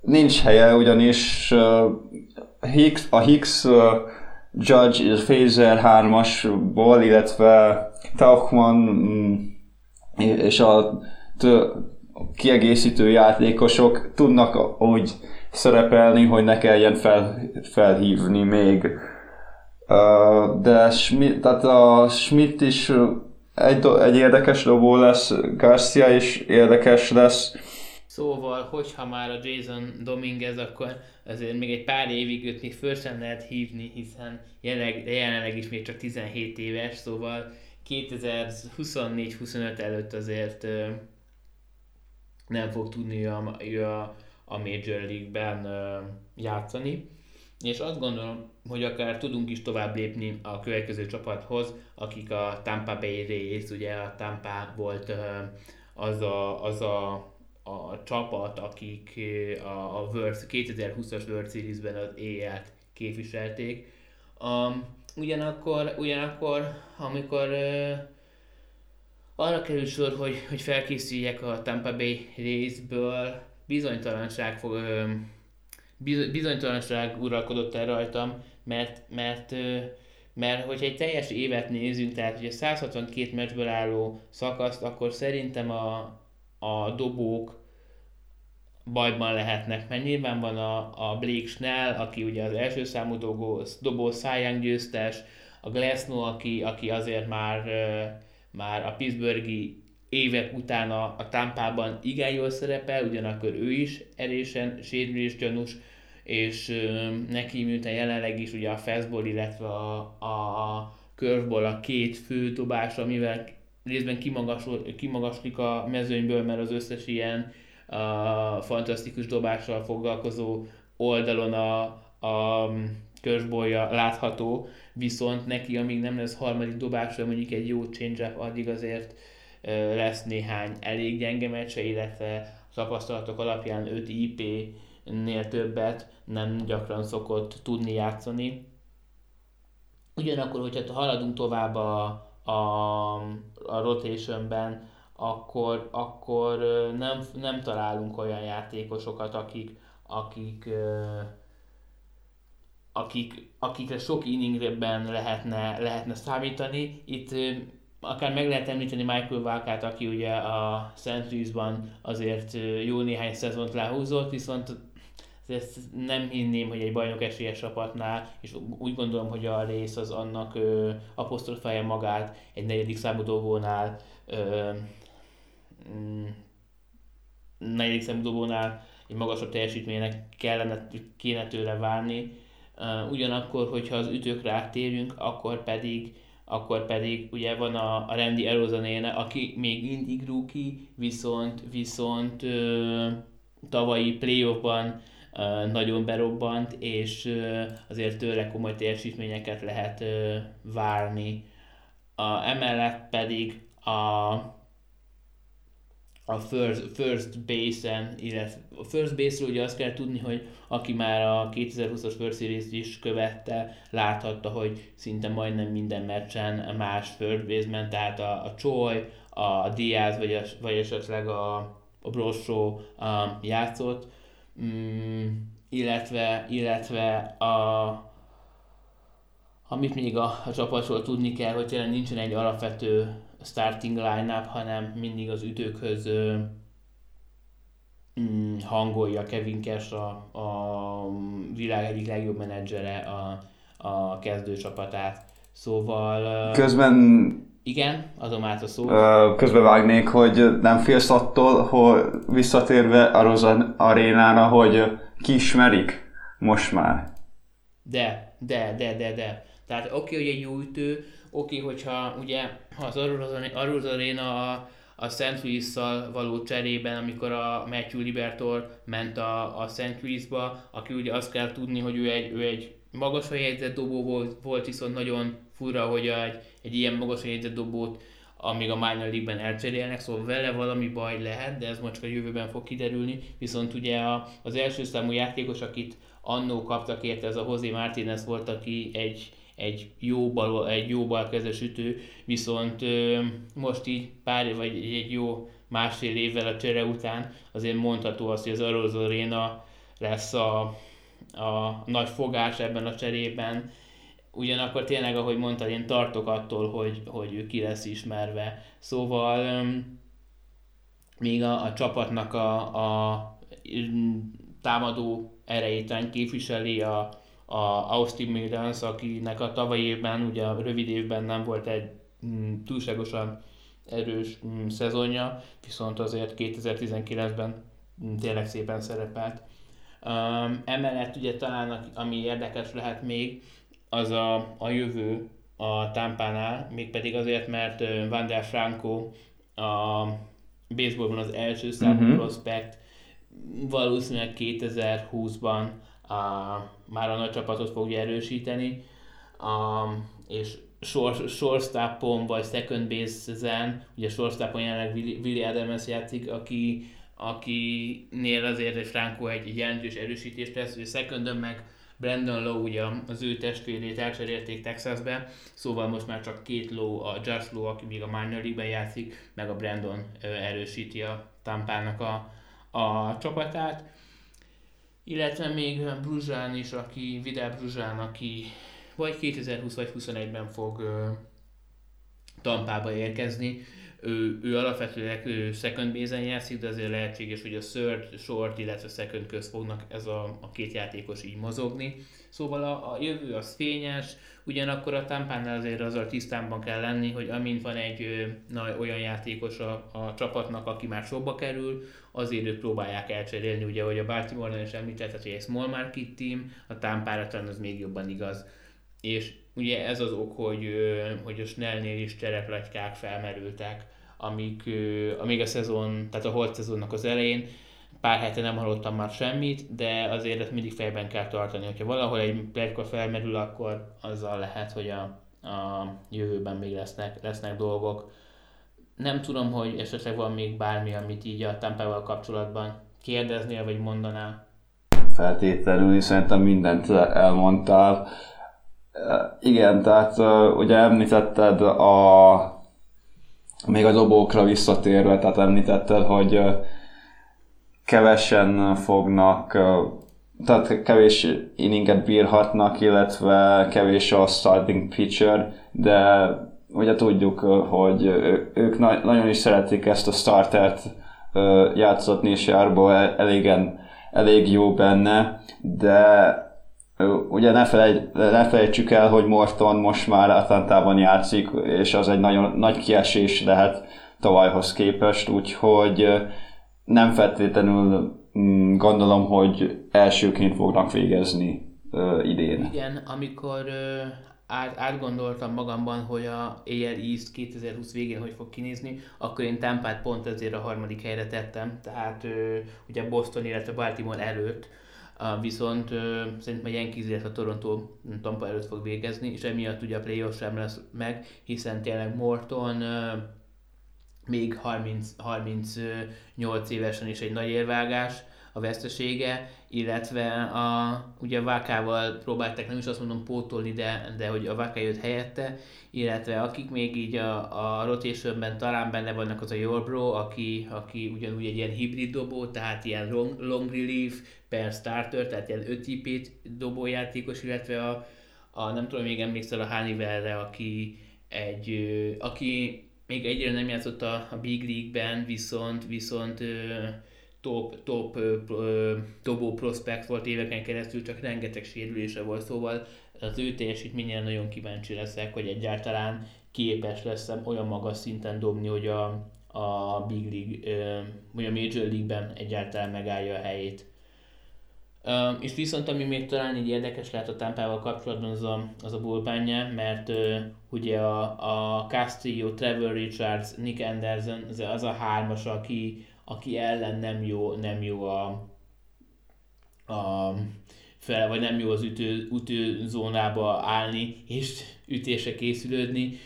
nincs helye, ugyanis uh, Hicks, a Hicks uh, Judge és Phaser 3-asból, illetve Tauchman mm, és a kiegészítő játékosok tudnak úgy szerepelni, hogy ne kelljen fel, felhívni még. De Schmidt, tehát a Schmidt is egy, egy érdekes dobó lesz, Garcia is érdekes lesz.
Szóval, hogyha már a Jason Dominguez, akkor azért még egy pár évig őt még föl sem lehet hívni, hiszen jelenleg, jelenleg is még csak 17 éves, szóval 2024-25 előtt azért nem fog tudni a, a a Major League-ben játszani. És azt gondolom, hogy akár tudunk is tovább lépni a következő csapathoz, akik a Tampa Bay Rays, ugye a Tampa volt az a, az a, a csapat, akik a, a World, 2020-as World Series-ben az éjjelt képviselték. Um, ugyanakkor, ugyanakkor, amikor uh, arra kerül sor, hogy, hogy felkészüljek a Tampa Bay Rays-ből, bizonytalanság fog, bizonytalanság uralkodott el rajtam, mert, mert, mert hogyha egy teljes évet nézünk, tehát ugye 162 meccsből álló szakaszt, akkor szerintem a, a dobók bajban lehetnek, mert nyilván van a, a Blake Snell, aki ugye az első számú dobó, dobó Cy győztes, a Glasnow, aki, aki azért már, már a Pittsburghi évek után a, a támpában igen jól szerepel, ugyanakkor ő is erésen sérülés gyanús, és ö, neki miután jelenleg is ugye a fastball, illetve a, a, curveball a két fő dobás, amivel részben kimagaslik a mezőnyből, mert az összes ilyen a fantasztikus dobással foglalkozó oldalon a, a curveballja látható, viszont neki amíg nem lesz harmadik dobásra mondjuk egy jó change addig azért lesz néhány elég gyenge meccse, illetve a tapasztalatok alapján 5 IP-nél többet nem gyakran szokott tudni játszani. Ugyanakkor, hogyha haladunk tovább a, a, a rotationben, akkor, akkor nem, nem találunk olyan játékosokat, akik, akik, akik, akikre sok inningben lehetne, lehetne számítani. Itt akár meg lehet említeni Michael Vákát, aki ugye a St. Louisban azért jó néhány szezont lehúzott, viszont ezt nem hinném, hogy egy bajnok esélyes csapatnál, és úgy gondolom, hogy a rész az annak ö, apostrofálja magát egy negyedik számú dobónál, ö, mm, negyedik számú dobónál egy magasabb teljesítménynek kellene, kéne tőle várni. Uh, ugyanakkor, hogyha az ütőkre áttérünk, akkor pedig akkor pedig ugye van a, a Randy Erozanéne, aki még mindig rookie, viszont, viszont ö, tavalyi playoffban nagyon berobbant, és ö, azért tőle komoly teljesítményeket lehet ö, várni. A, emellett pedig a a first, first base-en, illetve a first base-ről ugye azt kell tudni, hogy aki már a 2020-as First series is követte, láthatta, hogy szinte majdnem minden meccsen más first baseman, tehát a, a Choi, a Diaz, vagy, a, vagy esetleg a, a Brosó um, játszott, mm, illetve, illetve a, amit még a, a csapatról tudni kell, hogy tényleg nincsen egy alapvető starting line-up, hanem mindig az ütőkhöz mm, hangolja Kevin Cash a, a világ egyik legjobb menedzsere a, a kezdőcsapatát. Szóval...
Közben
igen, adom át a szót.
Közben vágnék, hogy nem félsz attól, hogy visszatérve a Rozan arénára, hogy kiismerik most már.
De, de, de, de, de. Tehát oké, okay, hogy egy jó ütő, oké, hogyha ugye az Aruz Arena a, a St. louis való cserében, amikor a Matthew Libertor ment a, a St. Louis-ba, aki ugye azt kell tudni, hogy ő egy, ő egy magas jegyzett dobó volt, volt, viszont nagyon fura, hogy egy, egy ilyen magas jegyzett dobót amíg a Minor League-ben elcserélnek, szóval vele valami baj lehet, de ez most csak a jövőben fog kiderülni, viszont ugye a, az első számú játékos, akit annó kaptak érte, ez a José Martínez volt, aki egy egy jó, bal, egy jó balkezes ütő, viszont ö, most így pár vagy egy jó másfél évvel a csere után azért mondható az, hogy az Aroz Arena lesz a, a nagy fogás ebben a cserében. Ugyanakkor tényleg, ahogy mondtad, én tartok attól, hogy, hogy ő ki lesz ismerve. Szóval ö, még a, a csapatnak a, a támadó erejét képviseli a, a Austin Mills, akinek a tavalyi évben, ugye a rövid évben nem volt egy mm, túlságosan erős mm, szezonja, viszont azért 2019-ben mm, tényleg szépen szerepelt. Um, emellett ugye talán ami érdekes lehet még, az a, a jövő a Tampánál, mégpedig azért, mert Van der Franco a baseballban az első számú uh-huh. prospekt, valószínűleg 2020-ban a, már a nagy csapatot fogja erősíteni, a, és shortstopon vagy second base-en, ugye shortstopon jelenleg Willi Adams játszik, aki, akinél azért egy Franco egy, jelentős erősítés lesz, ugye secondön meg Brandon Lowe, ugye az ő testvérét elcserélték Texasbe, szóval most már csak két Lowe, a Just Lowe, aki még a minor league-ben játszik, meg a Brandon erősíti a Tampának a, a csapatát illetve még Bruzsán is, aki, Vidal Bruzsán, aki vagy 2020 vagy 21-ben fog uh, Tampába érkezni. Ő, ő alapvetően ő second base játszik, de azért lehetséges, hogy a third, short, illetve second közt fognak ez a, a két játékos így mozogni. Szóval a, a jövő az fényes, ugyanakkor a Tampánál azért azzal tisztában kell lenni, hogy amint van egy na, olyan játékos a, a csapatnak, aki már sokba kerül, azért őt próbálják elcserélni, ugye, hogy a Baltimore-nál is említetted, hogy egy small market team, a Tampára talán az még jobban igaz. És ugye ez az ok, hogy, hogy a Snellnél is csereplegykák felmerültek, amíg, amíg a szezon, tehát a holt szezonnak az elején, pár hete nem hallottam már semmit, de azért ezt mindig fejben kell tartani. Hogyha valahol egy plegyka felmerül, akkor azzal lehet, hogy a, a jövőben még lesznek, lesznek dolgok. Nem tudom, hogy esetleg van még bármi, amit így a Tampával kapcsolatban kérdeznél, vagy mondanál.
Feltétlenül, szerintem mindent elmondtál. Igen, tehát ugye említetted a még a dobókra visszatérve, tehát említetted, hogy kevesen fognak, tehát kevés inninget bírhatnak, illetve kevés a starting pitcher, de ugye tudjuk, hogy ők nagyon is szeretik ezt a startert játszatni, és Járból elégen, elég jó benne, de ugye ne, felejt, ne felejtsük el, hogy Morton most már Atlantában játszik, és az egy nagyon nagy kiesés lehet tavalyhoz képest, úgyhogy nem feltétlenül mm, gondolom, hogy elsőként fognak végezni idén.
Igen, amikor át, átgondoltam magamban, hogy a AL East 2020 végén hogy fog kinézni, akkor én Tampát pont ezért a harmadik helyre tettem, tehát ö, ugye Boston, illetve Baltimore előtt, uh, viszont ö, szerintem a Yankees, illetve a Toronto Tampa előtt fog végezni, és emiatt ugye a playoff sem lesz meg, hiszen tényleg Morton ö, még 30, 38 évesen is egy nagy érvágás, a vesztesége, illetve a, ugye a Vákával próbálták nem is azt mondom pótolni, de, de hogy a Váká jött helyette, illetve akik még így a, a rotationben talán benne vannak az a Yorbro, aki, aki ugyanúgy egy ilyen hibrid dobó, tehát ilyen long, long relief per starter, tehát ilyen 5 IP dobójátékos, illetve a, a nem tudom, még emlékszel a Hannibalre, aki egy, aki még egyre nem játszott a, a Big League-ben, viszont, viszont top, top dobó prospekt volt éveken keresztül, csak rengeteg sérülése volt, szóval az ő teljesítményen nagyon kíváncsi leszek, hogy egyáltalán képes lesz olyan magas szinten dobni, hogy a, a Big League, vagy a Major League-ben egyáltalán megállja a helyét. Uh, és viszont ami még talán így érdekes lehet a támpával kapcsolatban, az a, az a bullpenje, mert uh, ugye a, a Castillo, Trevor Richards, Nick Anderson, az, az a hármas, aki, aki ellen nem jó, nem jó a, a fel, vagy nem jó az ütő, ütőzónába állni és ütése készülődni.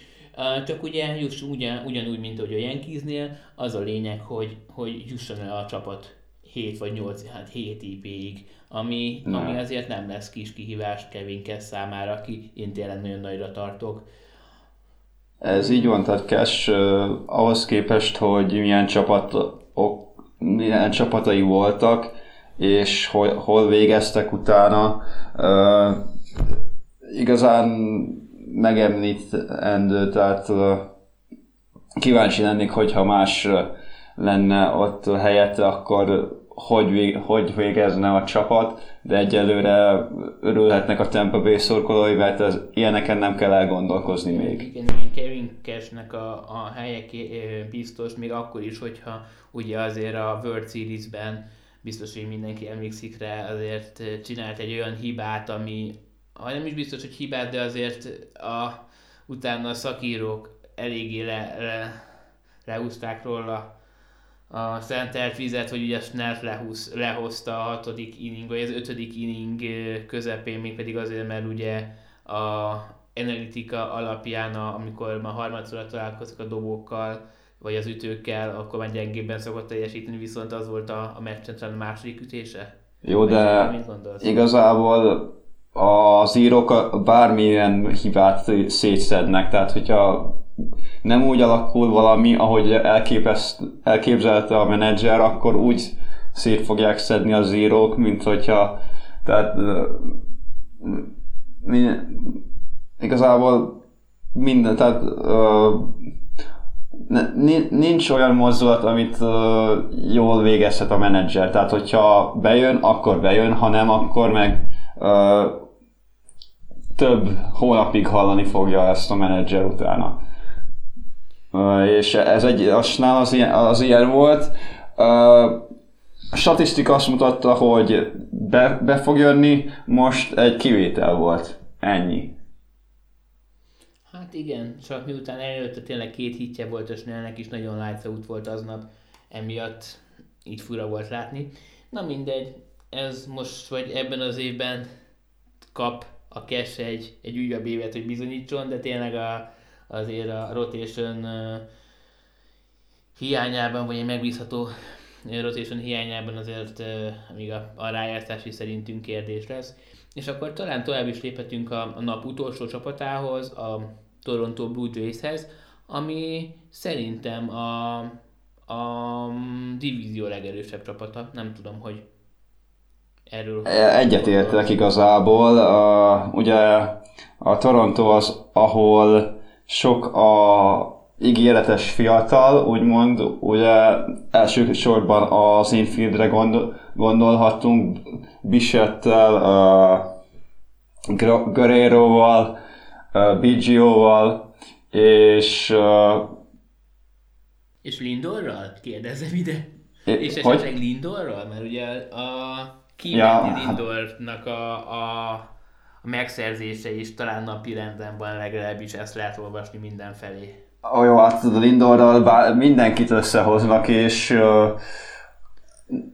Csak ugye juss, ugyan, ugyanúgy, mint ahogy a Yankeesnél, az a lényeg, hogy, hogy jusson el a csapat 7 vagy 8, hát 7 IP-ig, ami, ami azért nem lesz kis kihívás Kevin Kess számára, aki én tényleg nagyon nagyra tartok.
Ez így van, tehát Cash uh, ahhoz képest, hogy milyen csapat ok, milyen csapatai voltak, és hol, hol végeztek utána. Uh, igazán megemlítendő, tehát uh, kíváncsi lennék, hogyha más lenne ott helyette, akkor hogy, vég, hogy végezne a csapat, de egyelőre örülhetnek a Tampa Bay szorkolói, mert az, ilyeneken nem kell elgondolkozni még.
Igen, igen Kevin Cashnek a, a helye biztos, még akkor is, hogyha ugye azért a World Series-ben biztos, hogy mindenki emlékszik rá, azért csinált egy olyan hibát, ami, ha nem is biztos, hogy hibát, de azért a, utána a szakírók eléggé le, le, lehúzták róla a szentelt vizet, hogy ugye Snell lehúz, lehozta a hatodik inning, vagy az ötödik inning közepén, még pedig azért, mert ugye a analitika alapján, amikor már harmadszor találkozik a dobókkal, vagy az ütőkkel, akkor már gyengébben szokott teljesíteni, viszont az volt a, a meccsen a második ütése.
Jó, de igazából az írók bármilyen hibát szétszednek, tehát hogyha nem úgy alakul valami, ahogy elképeszt, elképzelte a menedzser, akkor úgy szét fogják szedni az írók, mint hogyha tehát mi, igazából minden, tehát nincs olyan mozdulat, amit jól végezhet a menedzser. Tehát, hogyha bejön, akkor bejön, ha nem, akkor meg több hónapig hallani fogja ezt a menedzser utána és ez egy, asnál az ilyen, az ilyen volt. A statisztika azt mutatta, hogy be, be fog jönni, most egy kivétel volt. Ennyi.
Hát igen, csak miután előtte tényleg két hitje volt a Snellnek is, nagyon out volt aznap, emiatt így fura volt látni. Na mindegy, ez most, vagy ebben az évben kap a Cash egy, egy újabb évet, hogy bizonyítson, de tényleg a, azért a rotation hiányában, vagy egy megbízható rotation hiányában azért még a, a rájátszási szerintünk kérdés lesz. És akkor talán tovább is léphetünk a, a nap utolsó csapatához, a Toronto Blue Jayshez, ami szerintem a, a divízió legerősebb csapata. Nem tudom, hogy erről...
Egyetértek igazából. Uh, ugye a Toronto az, ahol sok a ígéretes fiatal, úgymond, ugye elsősorban az infieldre gondol, gondolhatunk, Bishettel, uh, Guerrero-val, uh, Biggio-val, és uh,
és Lindorral? Kérdezem ide. É, és esetleg hogy? Lindorral? Mert ugye a Kimenti ja, hát- Lindornak a, a, a megszerzése is talán napi renden van, legalábbis ezt lehet olvasni mindenfelé.
Jó, hát a Lindorral mindenkit összehoznak, és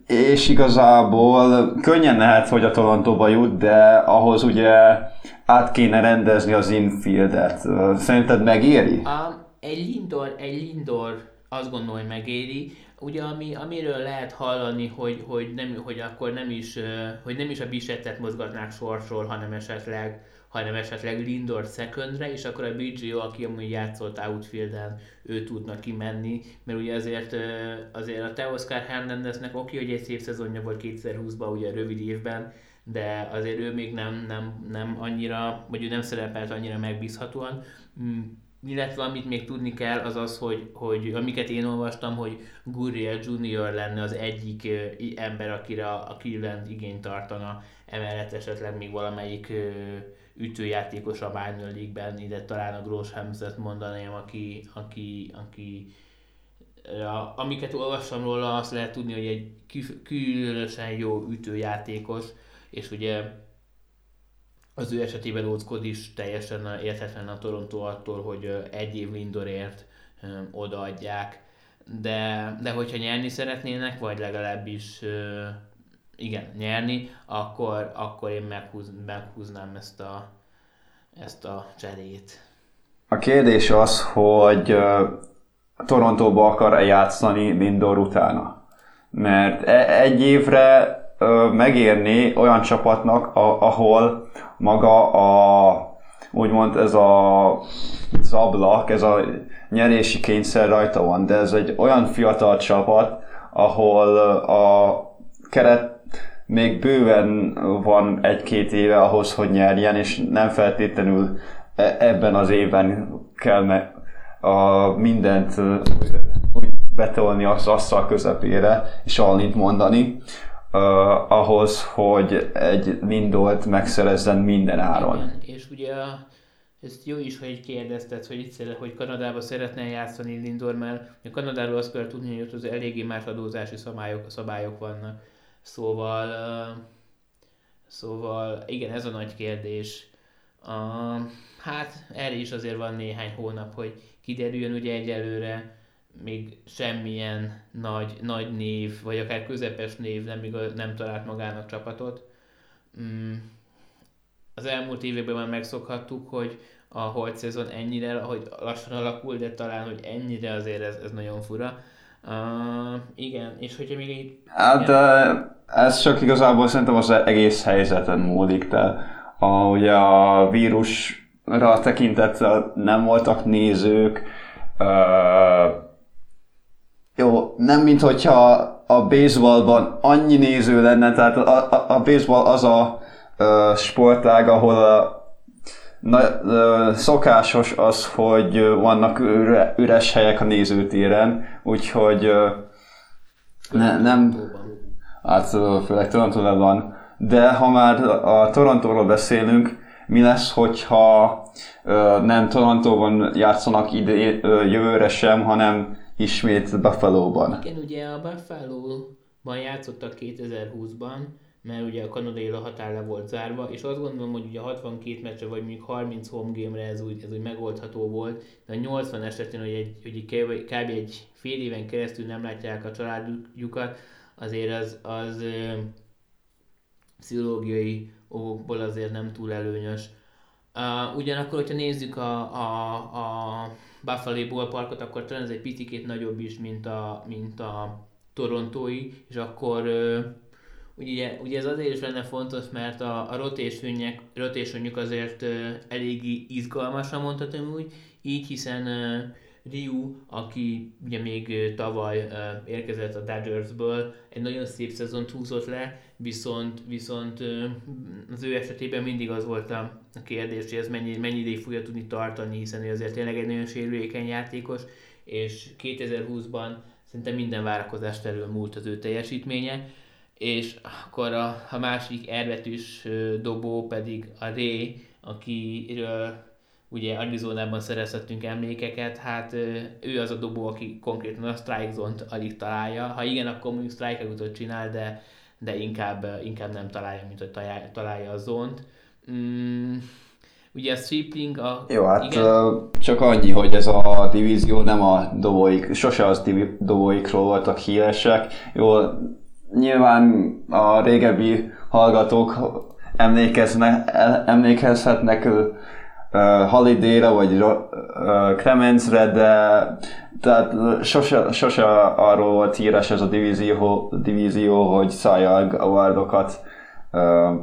és igazából könnyen lehet, hogy a Torontóba jut, de ahhoz ugye át kéne rendezni az infieldet. Szerinted megéri?
Um, egy Lindor, egy Lindor azt gondolom, hogy megéri. Ugye ami, amiről lehet hallani, hogy, hogy, nem, hogy akkor nem is, hogy nem is a Bisettet mozgatnák sorsról, hanem esetleg hanem esetleg Lindor secondre, és akkor a BGO, aki amúgy játszott outfielden, ő tudna kimenni, mert ugye azért, azért a Teoscar Hernandeznek oké, hogy egy szép szezonja volt 2020-ban, ugye rövid évben, de azért ő még nem, nem, nem annyira, vagy ő nem szerepelt annyira megbízhatóan. Illetve amit még tudni kell, az az, hogy, hogy amiket én olvastam, hogy Gurriel Junior lenne az egyik ember, akire a Cleveland igényt tartana, emellett esetleg még valamelyik ütőjátékos a Minor League-ben, ide talán a Grosham-et mondanám, aki, aki, aki a, amiket olvastam róla, azt lehet tudni, hogy egy különösen jó ütőjátékos, és ugye az ő esetében óckod is teljesen érthetlen a Toronto attól, hogy egy év Lindorért odaadják, de, de hogyha nyerni szeretnének, vagy legalábbis igen, nyerni, akkor, akkor én meghúz, meghúznám ezt a, ezt a cserét.
A kérdés az, hogy Torontóba akar-e játszani Lindor utána. Mert e- egy évre megérni olyan csapatnak, ahol maga a úgymond ez a zablak, ez a nyerési kényszer rajta van, de ez egy olyan fiatal csapat, ahol a keret még bőven van egy-két éve ahhoz, hogy nyerjen, és nem feltétlenül e- ebben az évben kell me- a mindent úgy betolni az asztal közepére, és alint mondani, uh, ahhoz, hogy egy Lindolt megszerezzen minden áron. Igen,
és ugye ezt jó is, hogy kérdezted, hogy itt hogy Kanadába szeretne játszani Lindor, mert a Kanadáról azt kell tudni, hogy ott az eléggé más adózási szabályok, szabályok vannak Szóval, szóval igen, ez a nagy kérdés. Uh, hát erre is azért van néhány hónap, hogy kiderüljön ugye egyelőre még semmilyen nagy, nagy név, vagy akár közepes név nem, igaz, nem talált magának csapatot. Um, az elmúlt években már megszokhattuk, hogy a holt szezon ennyire, hogy lassan alakul, de talán, hogy ennyire azért ez, ez nagyon fura. Uh, igen, és hogyha még egy...
Hát igen. ez csak igazából szerintem az egész helyzeten múlik, de a, ugye a vírusra tekintettel nem voltak nézők, uh, jó, nem mint hogyha a baseballban annyi néző lenne, tehát a, a, a baseball az a uh, sportág, ahol a Na, szokásos az, hogy vannak üre, üres helyek a nézőtéren, úgyhogy ne, nem, hát főleg Torontóban van, de ha már a Torontóról beszélünk, mi lesz, hogyha nem Torontóban játszanak ide, jövőre sem, hanem ismét Buffalo-ban.
Igen, ugye a Buffalo-ban játszottak 2020-ban, mert ugye a kanadai határ le volt zárva, és azt gondolom, hogy ugye 62 meccsre, vagy mondjuk 30 home game-re ez úgy, ez úgy megoldható volt, de a 80 esetén, hogy, egy, hogy kb. egy fél éven keresztül nem látják a családjukat, azért az, az ö, pszichológiai okokból azért nem túl előnyös. Uh, ugyanakkor, hogyha nézzük a, a, a Buffalo ballparkot, akkor talán ez egy picit nagyobb is, mint a, mint a torontói, és akkor Ugye, ugye ez azért is lenne fontos, mert a, a rotationjük, rotationjük azért eléggé izgalmasra mondhatom úgy, így hiszen Ryu, aki ugye még tavaly érkezett a Dodgersből, egy nagyon szép szezont húzott le, viszont, viszont az ő esetében mindig az volt a kérdés, hogy ez mennyi, mennyi ideig fogja tudni tartani, hiszen ő azért tényleg egy nagyon sérülékeny játékos, és 2020-ban szerintem minden várakozást elől múlt az ő teljesítménye, és akkor a, a másik ervetűs dobó pedig a Ray, akiről ugye Arizonában szerezhetünk emlékeket, hát ő az a dobó, aki konkrétan a strike zone alig találja. Ha igen, akkor mondjuk strike csinál, de, de inkább, inkább nem találja, mint hogy találja a zont. Mm, ugye a sweeping a...
Jó, hát igen. csak annyi, hogy ez a divízió nem a dobóik, sose az dobóikról voltak híresek. Jó, nyilván a régebbi hallgatók emlékeznek, emlékezhetnek uh, Holiday-ra vagy uh, Clemensre, de tehát sose, sose arról volt híres ez a divízió, divízió hogy Szajag awardokat uh,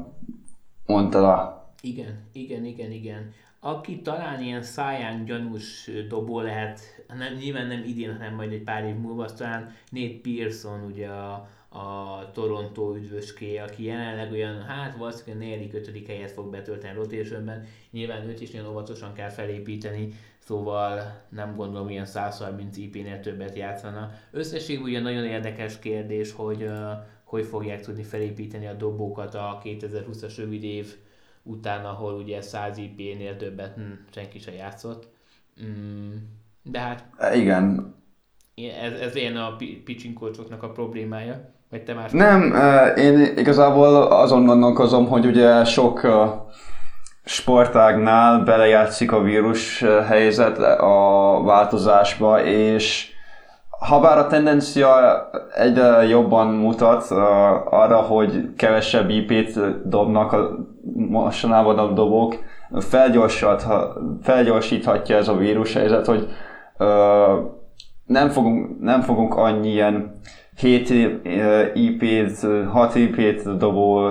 mondta le.
Igen, igen, igen, igen. Aki talán ilyen száján gyanús dobó lehet, nem, nyilván nem idén, hanem majd egy pár év múlva, talán Nate Pearson, ugye a, a Toronto üdvöské, aki jelenleg olyan, hát valószínűleg a negyedik, ötödik helyet fog betölteni rotationben. Nyilván őt is nagyon óvatosan kell felépíteni, szóval nem gondolom, ilyen 130 IP-nél többet játszana. Összességében ugye nagyon érdekes kérdés, hogy uh, hogy fogják tudni felépíteni a dobókat a 2020-as rövid év után, ahol ugye 100 IP-nél többet hm, senki sem játszott. Mm, de hát...
Igen.
Ez, ez ilyen a pitching a problémája. Vagy te más?
Nem, én igazából azon gondolkozom, hogy ugye sok sportágnál belejátszik a vírus helyzet a változásba, és ha bár a tendencia egyre jobban mutat arra, hogy kevesebb IP-t dobnak a mostanában a dobók, felgyorsíthatja ez a vírus helyzet, hogy nem fogunk, nem fogunk annyi ilyen 7 IP-t, 6 IP-t dobó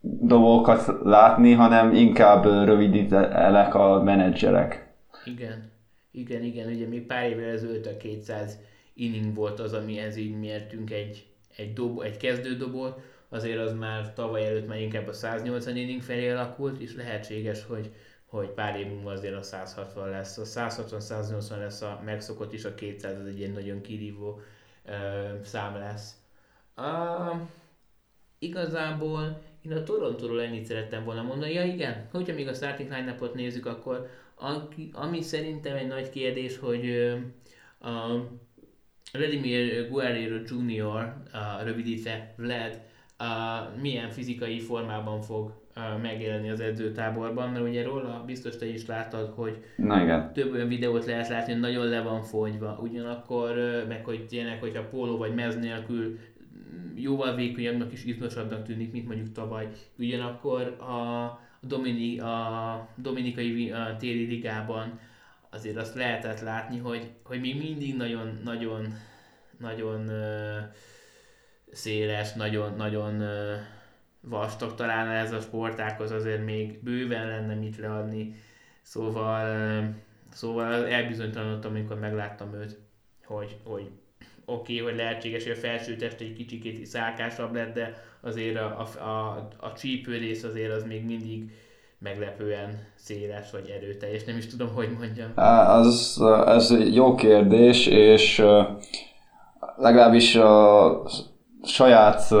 dobókat látni, hanem inkább rövidítelek a menedzserek.
Igen, igen, igen, ugye még pár évvel ezelőtt a 200 inning volt az, amihez így mértünk egy, egy, dobo, egy kezdődobót, azért az már tavaly előtt már inkább a 180 inning felé alakult, és lehetséges, hogy, hogy pár év múlva azért a 160 lesz. A 160-180 lesz a megszokott, is a 200 az egy ilyen nagyon kirívó szám lesz. Uh, igazából én a Torontóról ennyit szerettem volna mondani. Ja igen, hogyha még a starting line nézzük, akkor ami szerintem egy nagy kérdés, hogy uh, uh, Vladimir Guerrero Jr., uh, rövidítve Vlad, uh, milyen fizikai formában fog megjelenni az edzőtáborban, mert ugye róla biztos te is láttad, hogy
Na igen.
több olyan videót lehet látni, hogy nagyon le van fogyva, ugyanakkor meg hogy tényleg, hogyha póló vagy mez nélkül jóval vékonyabbnak és izmosabbnak tűnik, mint mondjuk tavaly. Ugyanakkor a, Domini, a Dominikai a téli ligában azért azt lehetett látni, hogy, hogy még mindig nagyon, nagyon, nagyon széles, nagyon, nagyon vastag talán ez a sportákhoz azért még bőven lenne mit leadni. Szóval, szóval elbizonytalanodtam, amikor megláttam őt, hogy, hogy oké, okay, hogy lehetséges, hogy a felső test egy kicsikét szálkásabb lett, de azért a, a, a, a csípő rész azért az még mindig meglepően széles vagy erőteljes, nem is tudom, hogy mondjam.
Az, ez jó kérdés, és legalábbis a saját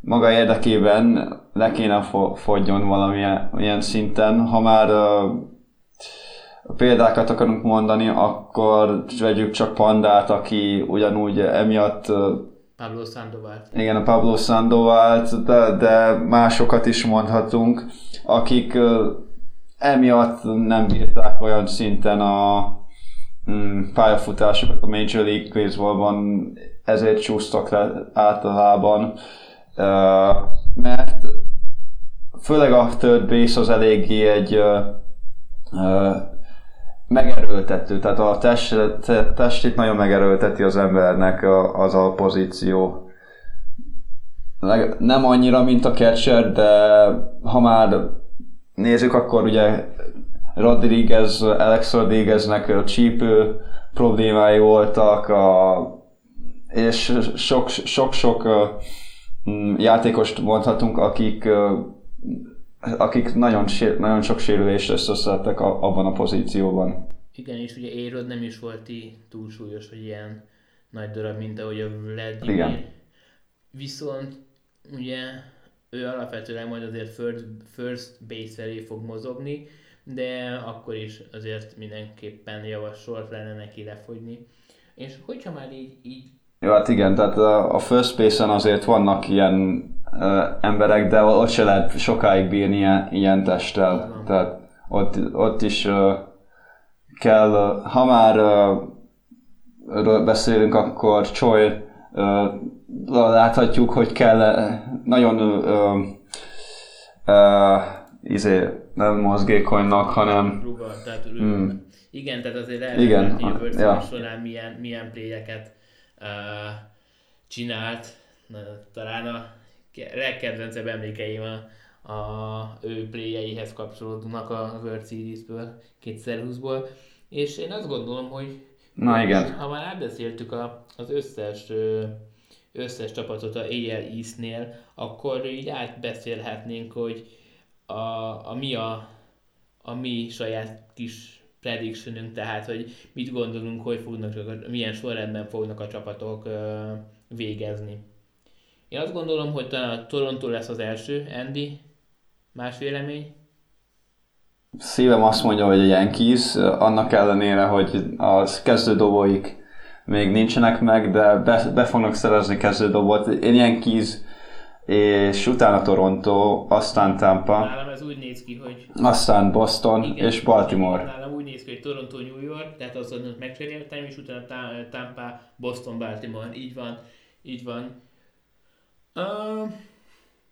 maga érdekében le kéne fogjon valamilyen ilyen szinten. Ha már uh, példákat akarunk mondani, akkor vegyük csak Pandát, aki ugyanúgy emiatt uh,
Pablo Sandoval.
Igen, a Pablo Sandoval, de, de másokat is mondhatunk, akik uh, emiatt nem bírták olyan szinten a um, pályafutásokat a Major League Baseballban, ezért csúsztak le általában mert főleg a third base az eléggé egy megerőltető, tehát a test, testét nagyon megerőlteti az embernek az a pozíció. Nem annyira, mint a catcher, de ha már nézzük, akkor ugye Rodriguez, Alex Rodrigueznek csípő problémái voltak, a, és sok-sok játékost mondhatunk, akik akik nagyon, nagyon sok sérülést összeszedtek abban a pozícióban.
Igen, és ugye Érod nem is volt túl súlyos, hogy ilyen nagy darab, mint ahogy a Vladimir. Igen. Viszont ugye ő alapvetően majd azért first, first base felé fog mozogni, de akkor is azért mindenképpen javasolt lenne neki lefogyni. És hogyha már így, így
jó, hát igen, tehát a first base-en azért vannak ilyen uh, emberek, de ott se lehet sokáig bírni ilyen, ilyen testtel. Tehát ott, ott is uh, kell, ha már uh, beszélünk, akkor Choi láthatjuk, hogy kell nagyon uh, uh, izé, nem mozgékonynak, hanem...
Rugal, tehát mm. Igen, tehát azért lehet igen, látni, hogy a ja. során milyen, milyen pléjeket csinált. Talán a legkedvencebb emlékeim a, a ő pléjeihez kapcsolódnak a World Series-ből, 2020-ból. És én azt gondolom, hogy
Na igen.
ha már átbeszéltük a, az összes összes csapatot a AL East-nél, akkor így átbeszélhetnénk, hogy a, a mi a, a mi saját kis predictionünk, tehát hogy mit gondolunk, hogy fognak, milyen sorrendben fognak a csapatok végezni. Én azt gondolom, hogy talán a Toronto lesz az első, Andy. Más vélemény?
Szívem azt mondja, hogy a Yankees, annak ellenére, hogy a kezdődobóik még nincsenek meg, de be, be fognak szerezni kezdődobot. Én Yankees, és utána Toronto, aztán Tampa.
Nálam ez úgy néz ki, hogy...
Aztán Boston igen, és Baltimore.
Nálam úgy néz ki, hogy Toronto, New York, tehát azon megcseréltem, és utána Tampa, Boston, Baltimore. Így van, így van. Uh,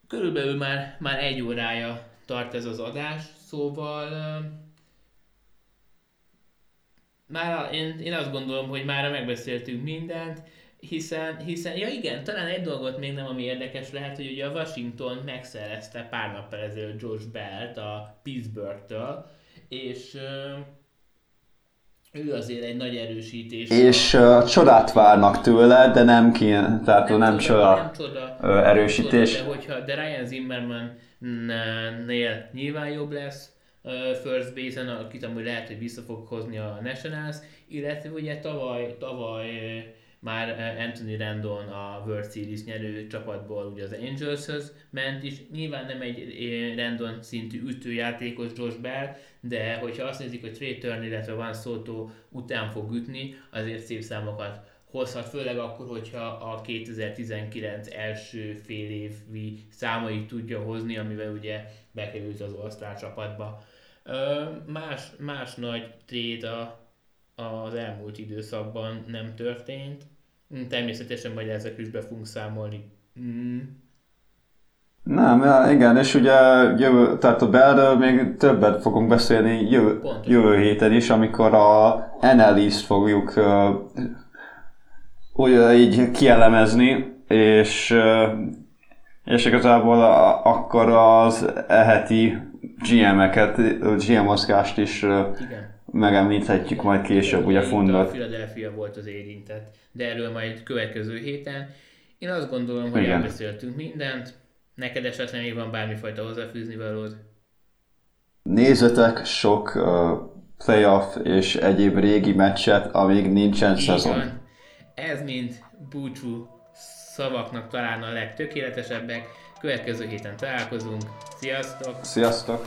körülbelül már, már egy órája tart ez az adás, szóval uh, már én, én azt gondolom, hogy már megbeszéltünk mindent, hiszen, hiszen, ja igen, talán egy dolgot még nem, ami érdekes lehet, hogy ugye a Washington megszerezte pár nappal ezelőtt George Belt a Pittsburgh-től, és ő azért egy nagy erősítés.
És uh, csodát várnak tőle, de nem kéne, tehát nem, nem csoda, nem csoda uh, erősítés.
Nem csoda, de, hogyha, de Ryan Zimmerman-nél nyilván jobb lesz uh, first base-en, akit amúgy lehet, hogy vissza fog hozni a Nationals, illetve ugye tavaly, tavaly uh, már Anthony Randon a World Series nyerő csapatból ugye az Angelshez ment, és nyilván nem egy Randon szintű ütőjátékos Josh Bell, de hogyha azt nézik, hogy Trey Turner, illetve Van Soto után fog ütni, azért szép számokat hozhat, főleg akkor, hogyha a 2019 első fél évi számait tudja hozni, amivel ugye bekerült az all csapatba. Más, más nagy trade a, az elmúlt időszakban nem történt. Természetesen majd ezek is be fogunk számolni. Mm.
Nem, igen, és ugye jövő, tehát a Bellről még többet fogunk beszélni jövő, jövő héten is, amikor a nl t fogjuk uh, úgy így kielemezni, és, uh, és igazából a, akkor az eheti GM-eket, GM-oszkást is uh, igen megemlíthetjük majd később, ugye Fundot.
A Philadelphia volt az érintett, de erről majd következő héten. Én azt gondolom, hogy Igen. elbeszéltünk mindent. Neked esetleg még van bármifajta hozzáfűzni valód?
Nézzetek sok uh, playoff és egyéb régi meccset, amíg nincsen Így szezon. Van.
Ez mind búcsú szavaknak talán a legtökéletesebbek. Következő héten találkozunk. Sziasztok!
Sziasztok!